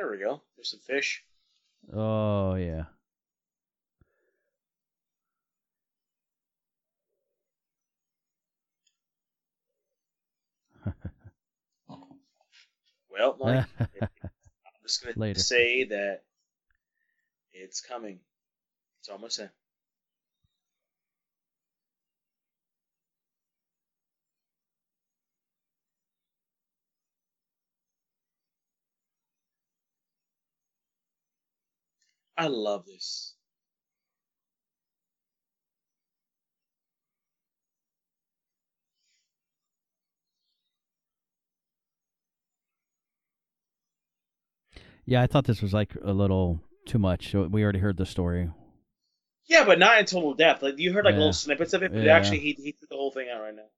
There we go. There's some fish. Oh yeah. Well, Mike, I'm just gonna Later. say that it's coming. It's almost in. I love this. Yeah, I thought this was like a little too much. We already heard the story. Yeah, but not in total depth. Like you heard like Yeah. little snippets of it, but Yeah. actually he he took the whole thing out right now.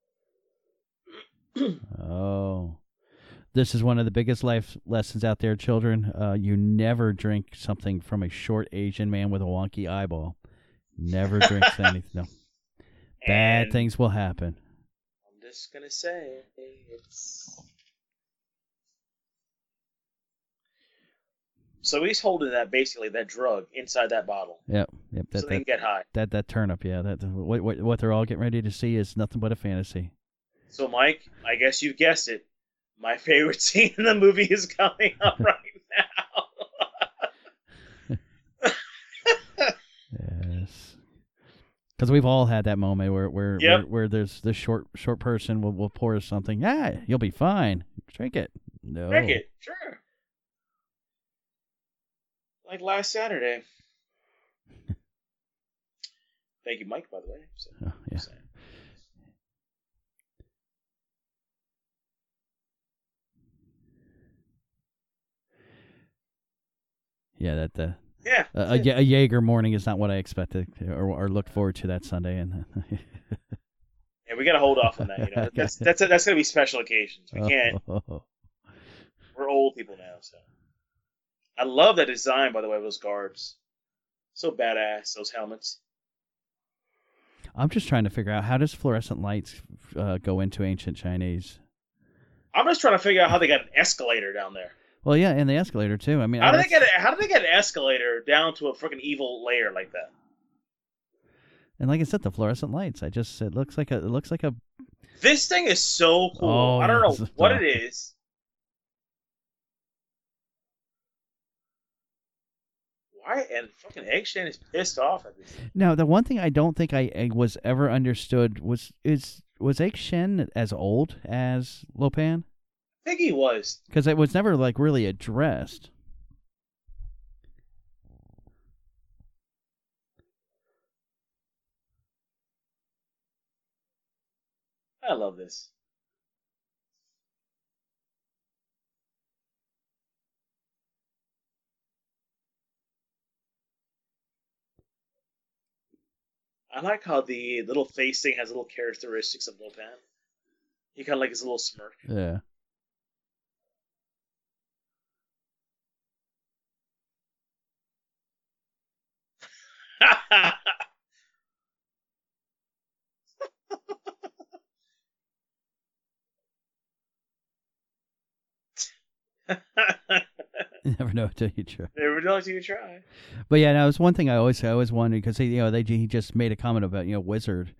Oh. This is one of the biggest life lessons out there, children. Uh, you never drink something from a short Asian man with a wonky eyeball. Never drink anything. No. Bad And things will happen. I'm just gonna say it's. So he's holding that basically that drug inside that bottle, Yep. Yep. so That they can get high. that that turnip. Yeah. That what what what they're all getting ready to see is nothing but a fantasy. So Mike, I guess you've guessed it. My favorite scene in the movie is coming up right now. Yes. Because we've all had that moment where where, Yep. where where there's this short short person will will pour us something. Yeah, you'll be fine. Drink it. No. Drink it, sure. Like last Saturday. Thank you, Mike. By the way. So, Oh, yeah. so- Yeah. That the Yeah. a, a, a Jaeger morning is not what I expected or, or looked forward to that Sunday. And Yeah, we gotta hold off on that. You know, that's that's that's gonna be special occasions. We can't. We're old people now, so. I love that design, by the way, of those guards. So badass, those helmets. I'm just trying to figure out how does fluorescent lights uh, go into ancient Chinese. I'm just trying to figure out how they got an escalator down there. Well, yeah, and the escalator too. I mean, How do they get a, how do they get an escalator down to a freaking evil layer like that? And like I said, the fluorescent lights. I just it looks like a it looks like a This thing is so cool. Oh, I don't know what dark. it is. Why and fucking Egg Shen is pissed off at this. Now, the one thing I don't think I, I was ever understood was is was Egg Shen as old as Lo Pan? I think he was. Because it was never like really addressed. I love this. I like how the little face thing has little characteristics of Lo Pan. He kind of like his little smirk. Yeah. never know until you try. Never know until you try. But yeah, no, it's one thing I always I always wondered because he you know they he just made a comment about you know wizard,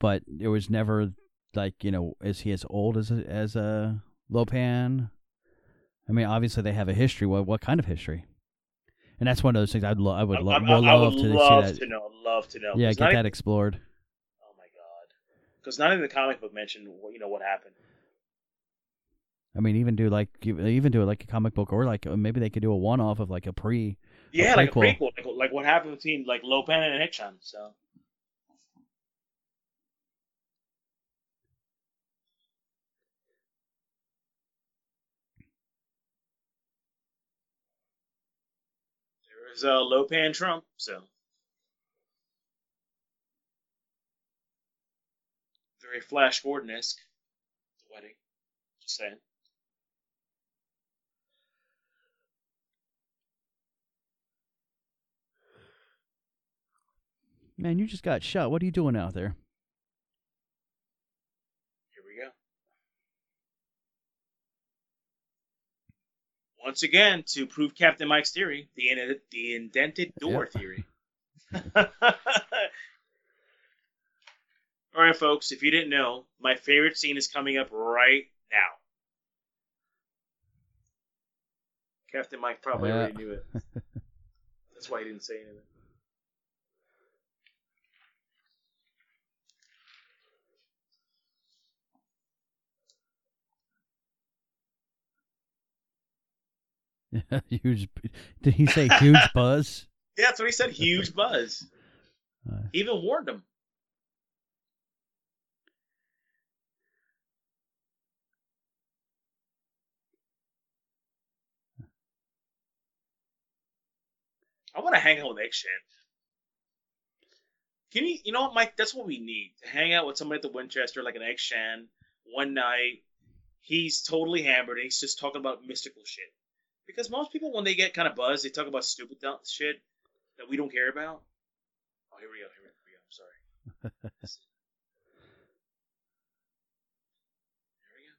but it was never like you know is he as old as a, as a Lo Pan? I mean, obviously they have a history. What what kind of history? And that's one of those things I'd lo- I would, lo- I, love would to love see that. to know. Love to know. yeah, get that even- explored. oh my god. because none in the comic book mentioned what you know what happened. I mean, even do like even do it like a comic book, or like uh, maybe they could do a one off of like a pre. Yeah, like a prequel. like, like what happened between like Lo Pan and Egg Shen. So is uh, Lo Pan Trump. So very Flash Gordon esque. The wedding. Just saying. Man, you just got shot. What are you doing out there? Here we go. Once again, to prove Captain Mike's theory, the in- the indented door theory. All right, folks. If you didn't know, my favorite scene is coming up right now. Captain Mike probably Yeah. already knew it. That's why he didn't say anything. huge. Did he say huge buzz? Yeah, that's what he said. Huge buzz. Uh, He even warned him. I want to hang out with Egg Shen. Can you, you know what, Mike? That's what we need to hang out with somebody at the Winchester, like an Egg Shen, one night. He's totally hammered and he's just talking about mystical shit. Because most people, when they get kind of buzzed, they talk about stupid shit that we don't care about. Oh, here we go. Here we go. I'm sorry. There we go.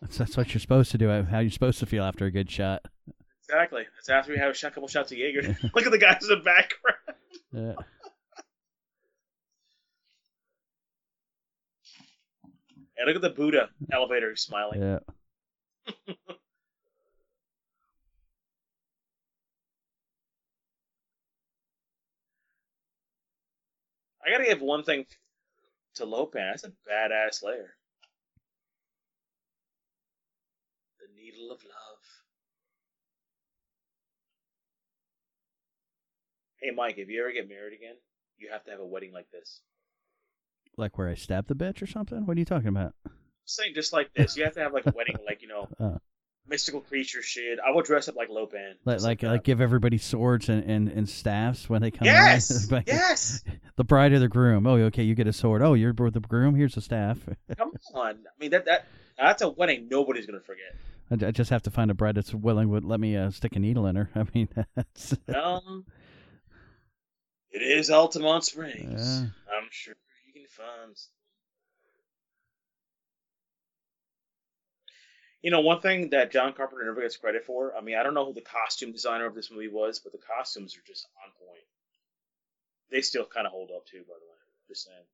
that's, that's what you're supposed to do. How you're supposed to feel after a good shot. Exactly. That's after we have a shot, couple shots of Jaeger. Look at the guys in the background. Yeah. And look at the Buddha elevator smiling. Yeah. I gotta give one thing to Lo Pan. That's a badass layer. The needle of love. Hey, Mike, if you ever get married again, you have to have a wedding like this. Like where I stabbed the bitch or something? What are you talking about? Saying just like this, you have to have like a wedding, like you know, Uh. mystical creature shit. I will dress up like Lo Pan. Like like, like give everybody swords and, and, and staffs when they come yes, Like, yes. The bride or the groom. Oh, okay, you get a sword. Oh, you're the groom. Here's a staff. Come on. I mean that that that's a wedding nobody's gonna forget. I, I just have to find a bride that's willing would let me uh, stick a needle in her. I mean, that's Um, it is Altamonte Springs. Yeah. I'm sure you can find. You know, one thing that John Carpenter never gets credit for. I mean, I don't know who the costume designer of this movie was, but the costumes are just on point. They still kind of hold up too, by the way. Just saying.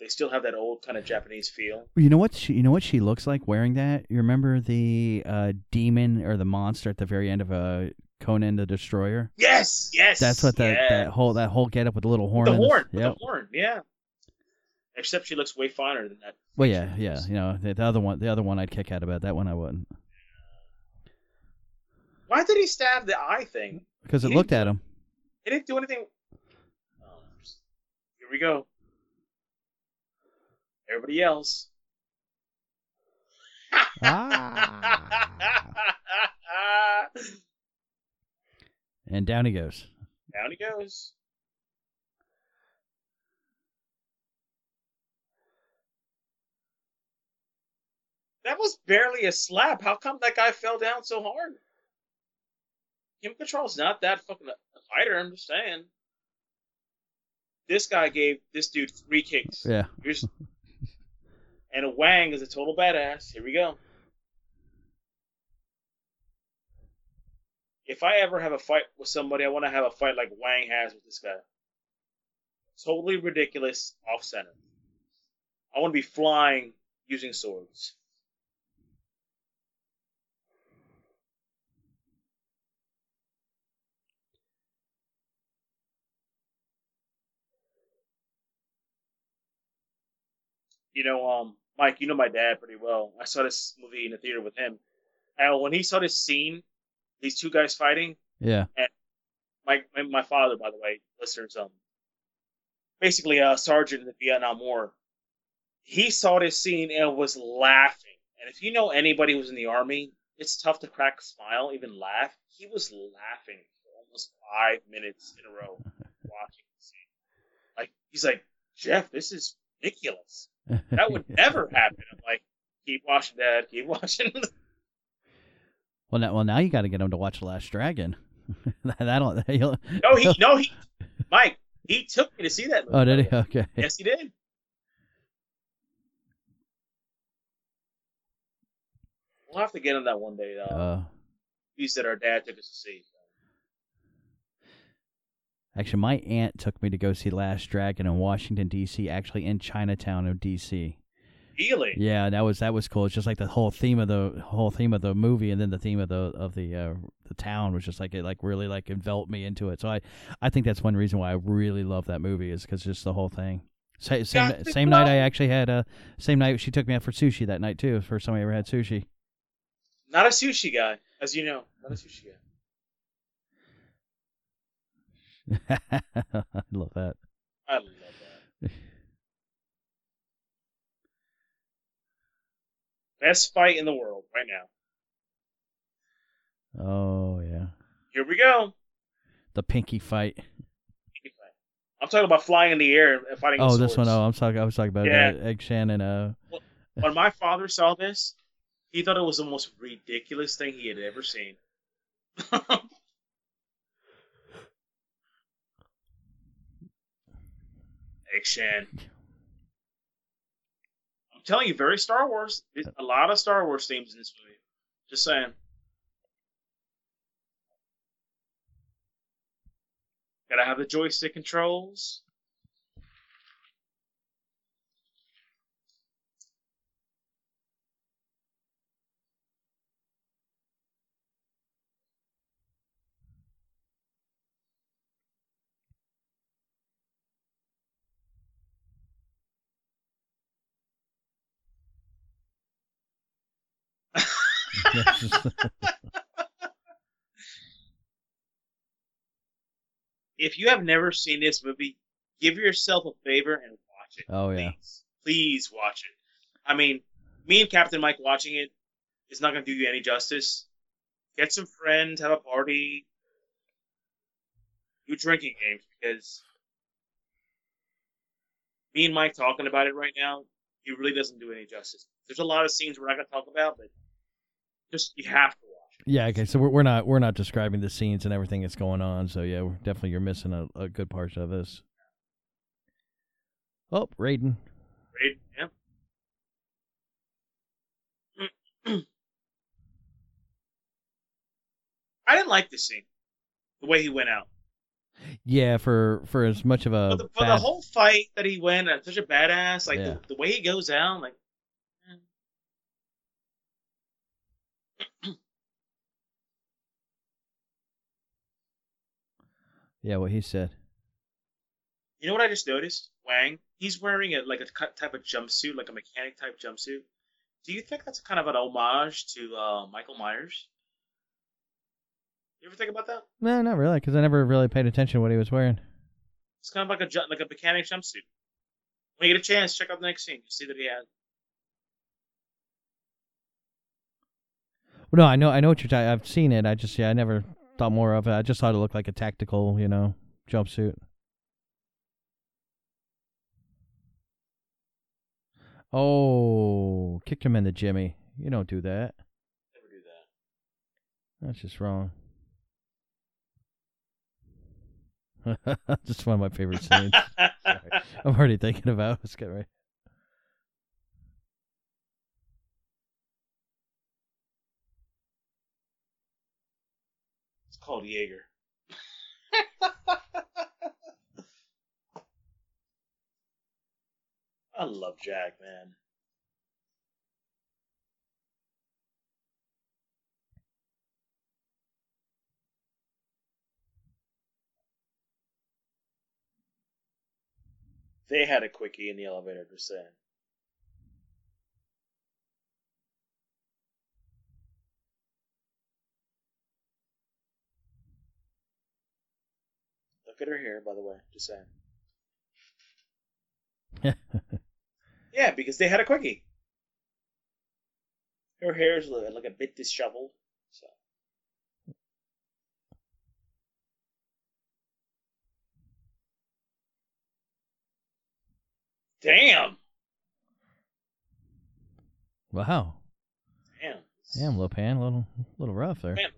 They still have that old kind of Japanese feel. You know what she? You know what she looks like wearing that. You remember the uh, demon or the monster at the very end of uh, Conan the Destroyer? Yes, yes. That's what that, yes. that whole that whole get up with the little horn. the in the- horn, with Yep. the horn, yeah. Except she looks way finer than that. Well, yeah, yeah. You know, the, the other one, the other one, I'd kick out about that one. I wouldn't Why did he stab the eye thing? because it He looked at him. He didn't do anything. Oh, here we go. Everybody else. Ah. And down he goes. Down he goes. That was barely a slap. How come that guy fell down so hard? Kim Cattrall's not that fucking a fighter, I'm just saying. This guy gave this dude three kicks. Yeah. Here's and a Wang is a total badass. Here we go. if I ever have a fight with somebody, I want to have a fight like Wang has with this guy. Totally ridiculous, off center. I want to be flying using swords. You know, um, Mike, you know my dad pretty well. I saw this movie in the theater with him. And when he saw this scene these two guys fighting, Yeah. my my, my father, by the way, listeners, um, basically a sergeant in the Vietnam War. He saw this scene and was laughing. And if you know anybody who's in the army, it's tough to crack a smile, even laugh. He was laughing for almost five minutes in a row watching the scene. Like he's like, Jeff, this is ridiculous. That would never happen. I'm like, keep watching, Dad. Keep watching. Well, now, well, now you got to get him to watch The Last Dragon. That'll. He'll, no, he no he Mike, he took me to see that movie. oh, did he? Okay. Yes, he did. We'll have to get him that one day. Though. Uh, that our dad took us to see. actually, my aunt took me to go see Last Dragon in Washington D.C. Actually, in Chinatown of D.C. Really? Yeah, that was that was cool. It's just like the whole theme of the whole theme of the movie, and then the theme of the of the uh, the town was just like it like really like enveloped me into it. So I I think that's one reason why I really love that movie is because just the whole thing. Sa- Same to same night I actually had uh same night she took me out for sushi that night too. First time I ever had sushi. Not a sushi guy, as you know. Not a sushi guy. I love that. I love Best fight in the world right now. Oh yeah, Here we go. the pinky fight. I'm talking about flying in the air and fighting. Oh, this one. Oh, I'm talking. I was talking about Yeah. Egg Shen and uh. When my father saw this, he thought it was the most ridiculous thing he had ever seen. Egg Shen. I'm telling you, very Star Wars. There's a lot of Star Wars themes in this movie. Just saying. Gotta have the joystick controls. If you have never seen this movie, give yourself a favor and watch it. oh yeah. Please, please watch it. I mean, me and Captain Mike watching it is not going to do you any justice. Get some friends, have a party, do drinking games because me and Mike talking about it right now, it really doesn't do any justice. There's a lot of scenes we're not going to talk about, but just you have to watch it. Yeah, okay. So we're, we're not we're not describing the scenes and everything that's going on. So yeah, we're definitely you're missing a, a good part of this. Oh, Raiden. Right? Yeah. I didn't like this scene, the way he went out. Yeah, for for as much of a For the, for the whole fight that he went, uh, such a badass. Like Yeah. the, the way he goes out, like yeah, what he said. you know what I just noticed? Wang, he's wearing a like a cut- type of jumpsuit, like a mechanic type jumpsuit. Do you think that's kind of an homage to uh, Michael Myers? You ever think about that? No, not really, because I never really paid attention to what he was wearing. It's kind of like a like a mechanic jumpsuit. When you get a chance, check out the next scene. You see that he has. Well, no, I know I know what you're talking. I've seen it. I just yeah, I never thought more of it. I just thought it looked like a tactical, you know, jumpsuit. Oh, kicked him in the Jimmy. You don't do that. Never do that. That's just wrong. just one of my favorite scenes. I'm already thinking about. it. Let's get right. Called Jaeger. I love Jack, man. They had a quickie in the elevator, just saying. At her hair, by the way. Just saying. yeah, because they had a quickie. Her hair is like a bit disheveled. So. Damn. Wow. Damn. Damn, Lo Pan, a little, little rough there. Man,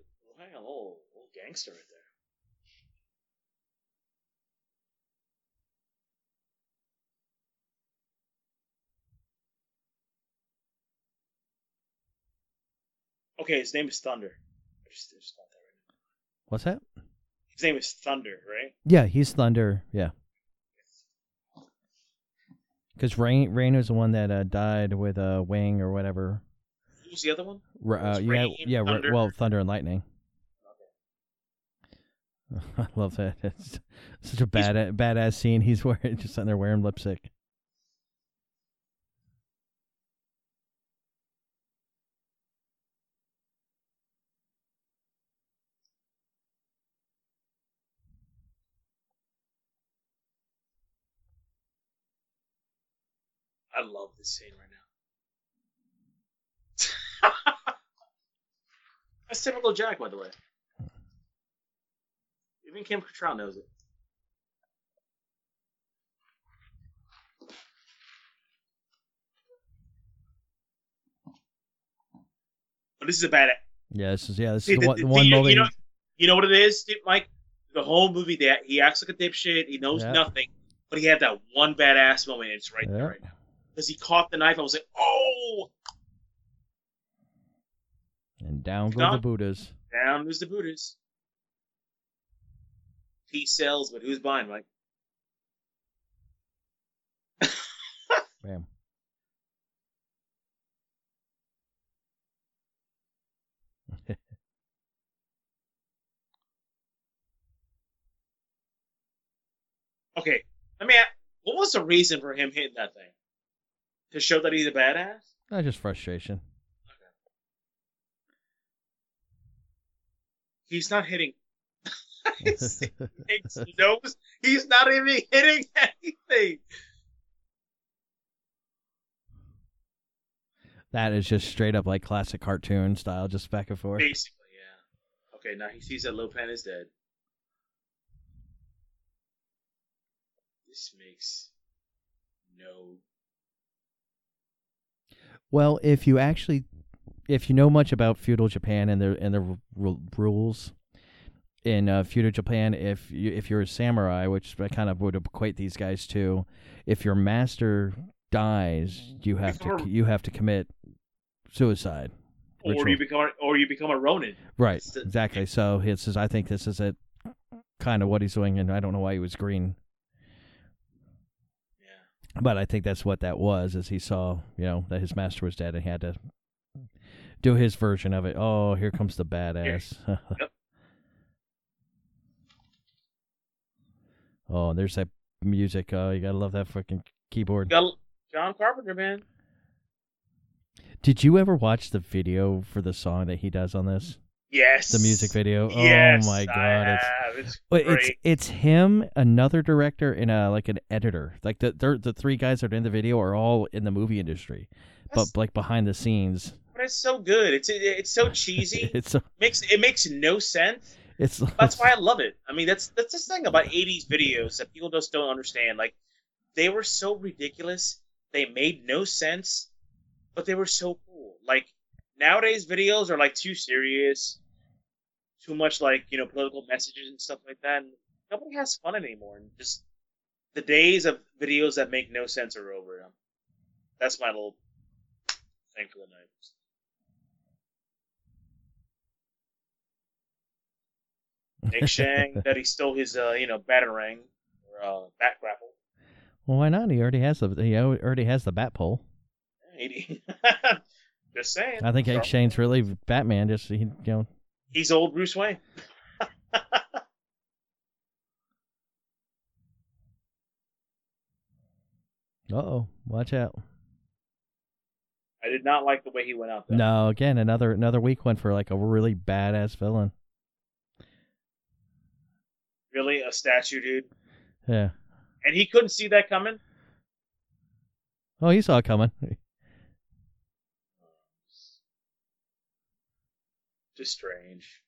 a little, little gangster right there. Okay, his name is Thunder. I just, I just that right What's that? His name is Thunder, right? Yeah, he's Thunder. Yeah. Because Rain, Rain was the one that uh, died with a uh, wing or whatever. Who's the other one? R- uh, yeah, Rain, yeah. Thunder. well, Thunder and Lightning. I love that. It's such a bad badass scene. He's wearing just sitting there wearing lipstick. Love this scene right now. That's typical Jack, by the way. Even Kim Cattrall knows it. But this is a bad. Yeah, this is yeah. This See, is the the- one, the- the one you, movie. you know, you know what it is, dude, Mike? The whole movie that he acts like a dipshit. He knows Yeah. nothing, but he had that one badass moment. And it's right Yeah. there, right now. Because he caught the knife. I was like, oh, and down go the Buddhas. down goes the Buddhas. He sells, but who's buying, Mike? Bam. Okay, let me. Ask, what was the reason for him hitting that thing? To show that he's a badass? Uh, just frustration. He's not hitting. he's, he's not even hitting anything. that is just straight up like classic cartoon style, just back and forth. Basically, yeah. Okay, now he sees that Lo Pan is dead. This makes no. Well, if you actually, if you know much about feudal Japan and the and the r- r- rules in uh, feudal Japan, if you if you're a samurai, which I kind of would equate these guys to, if your master dies, you have to a- you have to commit suicide. Or Ritual. you become, a, or you become a Ronin. Right, exactly. So it's says I think this is it, kind of what he's doing, and I don't know why he was green. But I think that's what that was. Is he saw, you know, that his master was dead, and he had to do his version of it. Oh, here comes the badass. Yep. oh, there's that music. Oh, you gotta love that fucking keyboard. John Carpenter, man. Did you ever watch the video for the song that he does on this? Yes. The music video. Yes, oh my god, it's. It's it's it's him, another director, and uh like an editor. Like the they're, the three guys that are in the video are all in the movie industry, but like behind the scenes, but it's so good. It's it's so cheesy. it's so- makes it makes no sense. it's That's why I love it. I mean, that's that's this thing about '80s videos that people just don't understand. Like, they were so ridiculous. They made no sense, but they were so cool. Like nowadays, videos are like too serious, too much like you know political messages and stuff like that. And nobody has fun anymore. And just the days of videos that make no sense are over. That's my little thing for the night. Nick Shang that he stole his uh, you know batarang or uh, bat grapple. well, why not? He already has the he already has the bat pole. Just saying. I think Egg Shen's really Batman. Just he, you know, he's old Bruce Wayne. uh oh, watch out. I did not like the way he went out there. No, again another another weak one for like a really badass villain. Really, a statue, dude, Yeah. and he couldn't see that coming. Oh, he saw it coming. Just strange.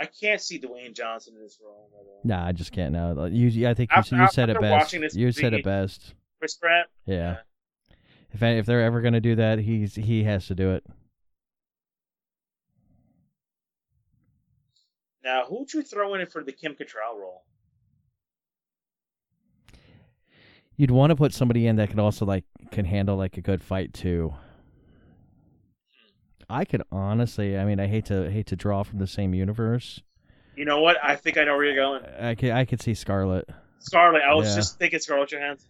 I can't see Dwayne Johnson in this role. by the way. Nah, I just can't know. Like, You, I think you, After- you said it best. You said it best. Chris Pratt. Yeah. If if they're ever gonna do that, he's he has to do it. Now, who would you throw in for the Kim Cattrall role? You'd want to put somebody in that could also like can handle like a good fight too. I could honestly, I mean, I hate to hate to draw from the same universe. You know what? I think I know where you're going. I could I could see Scarlet. Scarlet. I was Yeah. just thinking Scarlett Johansson.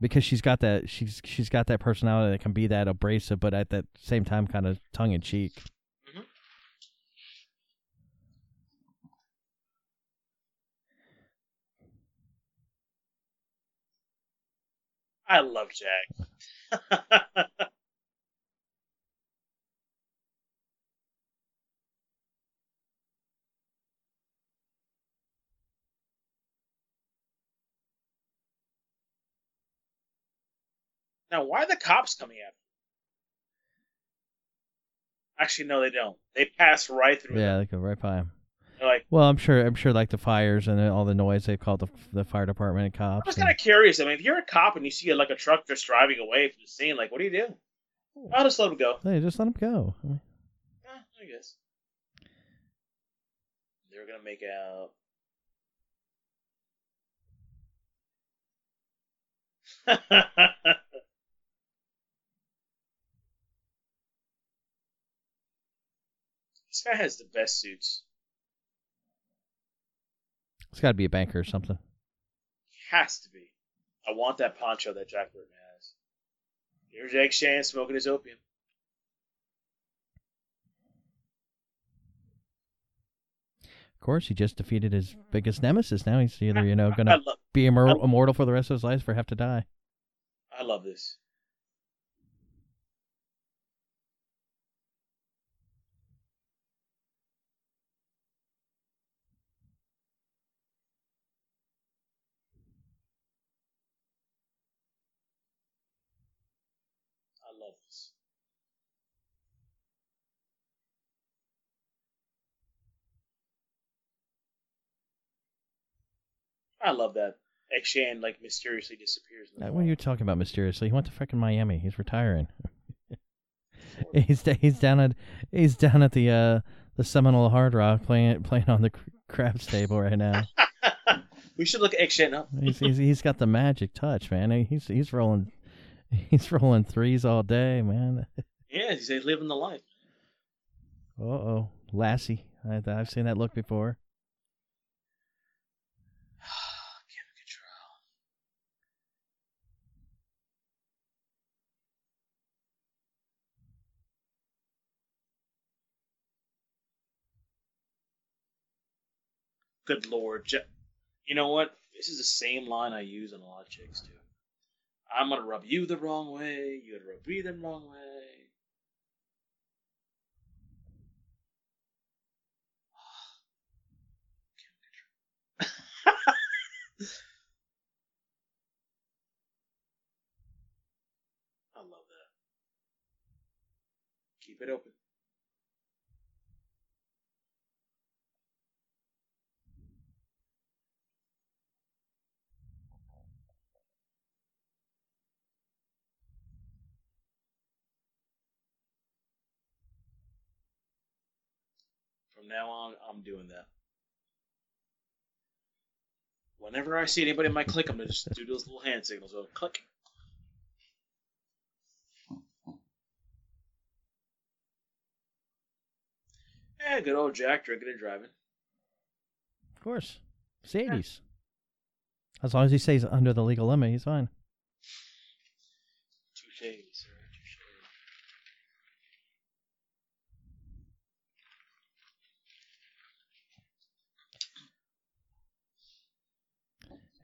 because she's got that she's she's got that personality that can be that abrasive, but at that same time, kind of tongue in cheek. I love Jack. now, why are the cops coming after? Actually, no, they don't. They pass right through. Yeah, them. they go right by him. Like, Well, I'm sure I'm sure like the fires and all the noise they called the the fire department and cops. I cops. was and- kind of curious. I mean, if you're a cop and you see like a truck just driving away from the scene, like, what do you do? I'll just let him go. Hey, just let them go. I mean, Yeah, I guess. They're gonna make out. this guy has the best suits. It's got to be a banker or something. Has to be. I want that poncho that Jack Burton has. Here's Egg Shen smoking his opium. Of course, he just defeated his biggest nemesis. Now he's either you know gonna be immor- immortal for the rest of his life or have to die. I love this. I love this. I love that. Egg Shen like mysteriously disappears. What are you talking about mysteriously? He went to freaking Miami. He's retiring. he's he's down at he's down at the uh the Seminole Hard Rock playing playing on the craps table right now. we should look Egg Shen up. He's, he's he's got the magic touch, man. He's he's rolling he's rolling threes all day, man. Yeah, he's living the life. Uh oh, Lassie. I, I've seen that look before. Good lord, Je- you know what? This is the same line I use on a lot of chicks too. I'm gonna rub you the wrong way. You gotta rub me the wrong way. I love that. Keep it open. From now on, I'm doing that. Whenever I see anybody in my clique, I'm gonna just do those little hand signals. Go click. Yeah, good old Jack drinking and driving. Of course, it's the. As long as he stays under the legal limit, he's fine.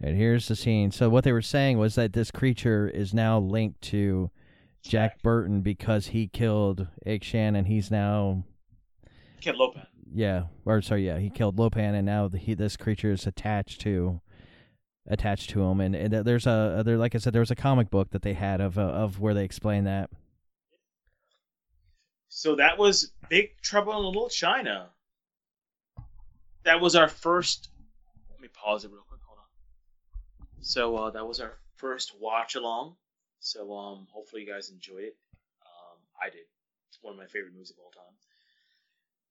And here's the scene. So what they were saying was that this creature is now linked to Jack Burton because he killed Ike Shannon. He's now killed Lo Pan. yeah, or sorry, yeah, he killed Lo Pan, and now the, he this creature is attached to attached to him. And, and there's a there, like I said, there was a comic book that they had of uh, of where they explain that. So that was Big Trouble in Little China. That was our first. Let me pause it real quick. So uh, that was our first watch along. So um, hopefully you guys enjoyed it. Um, I did. It's one of my favorite movies of all time.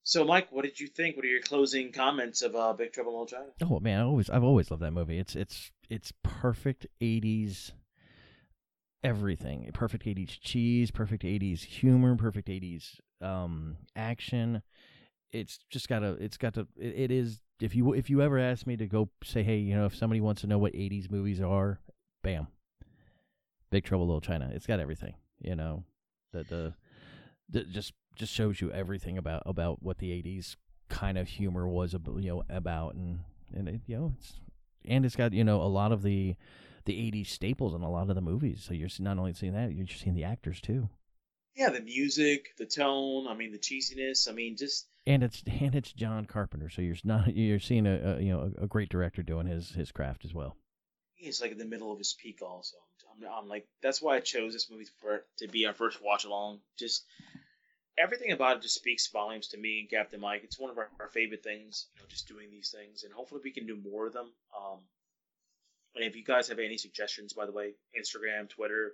So Mike, what did you think? What are your closing comments of uh, Big Trouble in Little China? Oh man, I always I've always loved that movie. It's it's it's perfect '80s everything. Perfect '80s cheese, perfect '80s humor, perfect '80s um, action. It's just got a. It's got to. It, it is. If you if you ever ask me to go say, hey, you know, if somebody wants to know what '80s movies are, bam, Big Trouble Little China. It's got everything. You know, that the, the just just shows you everything about about what the '80s kind of humor was about, you know about and and it, you know it's and it's got you know a lot of the the 80s staples in a lot of the movies so you're not only seeing that you're seeing the actors too Yeah, the music, the tone. I mean, the cheesiness. I mean, just and it's and it's John Carpenter so you're not you're seeing a, a you know a, a great director doing his his craft as well he's like in the middle of his peak. Also, I'm, I'm like that's why I chose this movie for to be our first watch along. Just everything about it just speaks volumes to me and Captain Mike. It's one of our, our favorite things, you know, just doing these things, and hopefully we can do more of them. Um, and if you guys have any suggestions, by the way, Instagram, Twitter,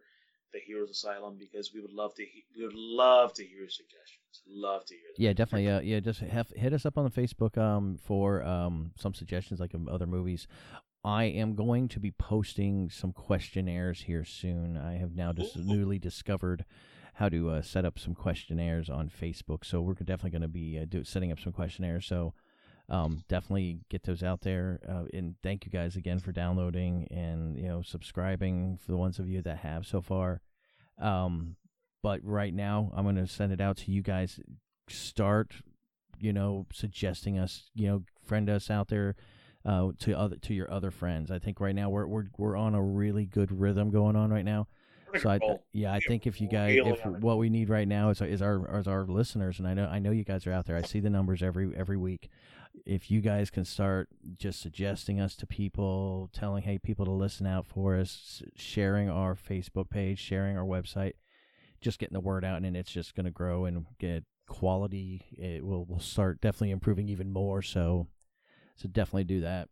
the Heroes Asylum, because we would love to he- we would love to hear your suggestions. Love to hear them. yeah definitely uh, yeah just have, hit us up on the facebook um for um some suggestions like um, other movies I am going to be posting some questionnaires here soon. I have now just Ooh. newly discovered how to uh, set up some questionnaires on Facebook. So we're definitely going to be uh, do, setting up some questionnaires. So um, definitely get those out there. Uh, and thank you guys again for downloading and you know subscribing for the ones of you that have so far. Um, but right now, I'm going to send it out to you guys. Start, you know, suggesting us. You know, friend us out there uh, to other to your other friends. I think right now we're we're we're on a really good rhythm going on right now. So I yeah, I think if you guys if what we need right now is is our is our listeners and I know I know you guys are out there. I see the numbers every every week. If you guys can start just suggesting us to people, telling hey people to listen out for us, sharing our Facebook page, sharing our website, just getting the word out and it's just going to grow and get quality. It will will start definitely improving even more so so definitely do that.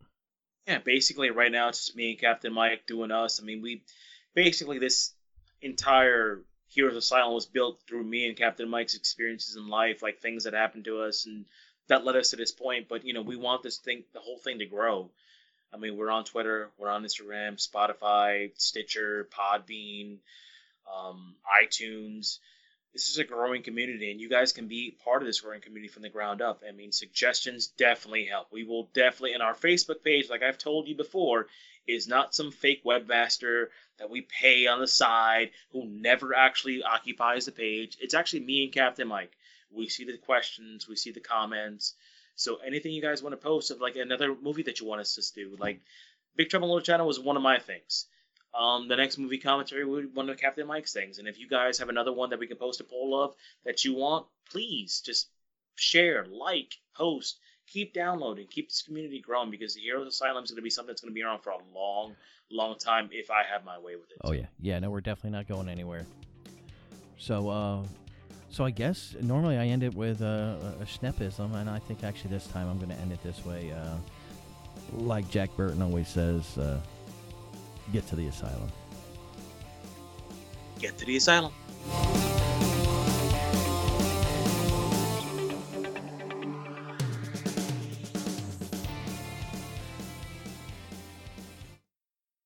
Yeah, basically right now it's just me and Captain Mike doing us. I mean, we basically this entire Heroes Asylum was built through me and Captain Mike's experiences in life, like things that happened to us and that led us to this point. But you know, we want this thing, the whole thing, to grow. I mean, we're on Twitter, we're on Instagram, Spotify, Stitcher, Podbean, um, iTunes. This is a growing community, and you guys can be part of this growing community from the ground up. I mean, suggestions definitely help. We will definitely, and our Facebook page, like I've told you before, is not some fake webmaster that we pay on the side who never actually occupies the page. It's actually me and Captain Mike. We see the questions, we see the comments. So anything you guys want to post of like another movie that you want us to do, like Big Trouble in Little China was one of my things. Um, the next movie commentary would be one of Captain Mike's things. And if you guys have another one that we can post a poll of that you want, please just share, like, post, keep downloading, keep this community growing because the Heroes Asylum is going to be something that's going to be around for a long, long time if I have my way with it. Oh yeah, yeah. No, we're definitely not going anywhere. So, uh, so I guess normally I end it with uh, a schnepism, and I think actually this time I'm going to end it this way. Uh, like Jack Burton always says, uh, "Get to the asylum." Get to the asylum.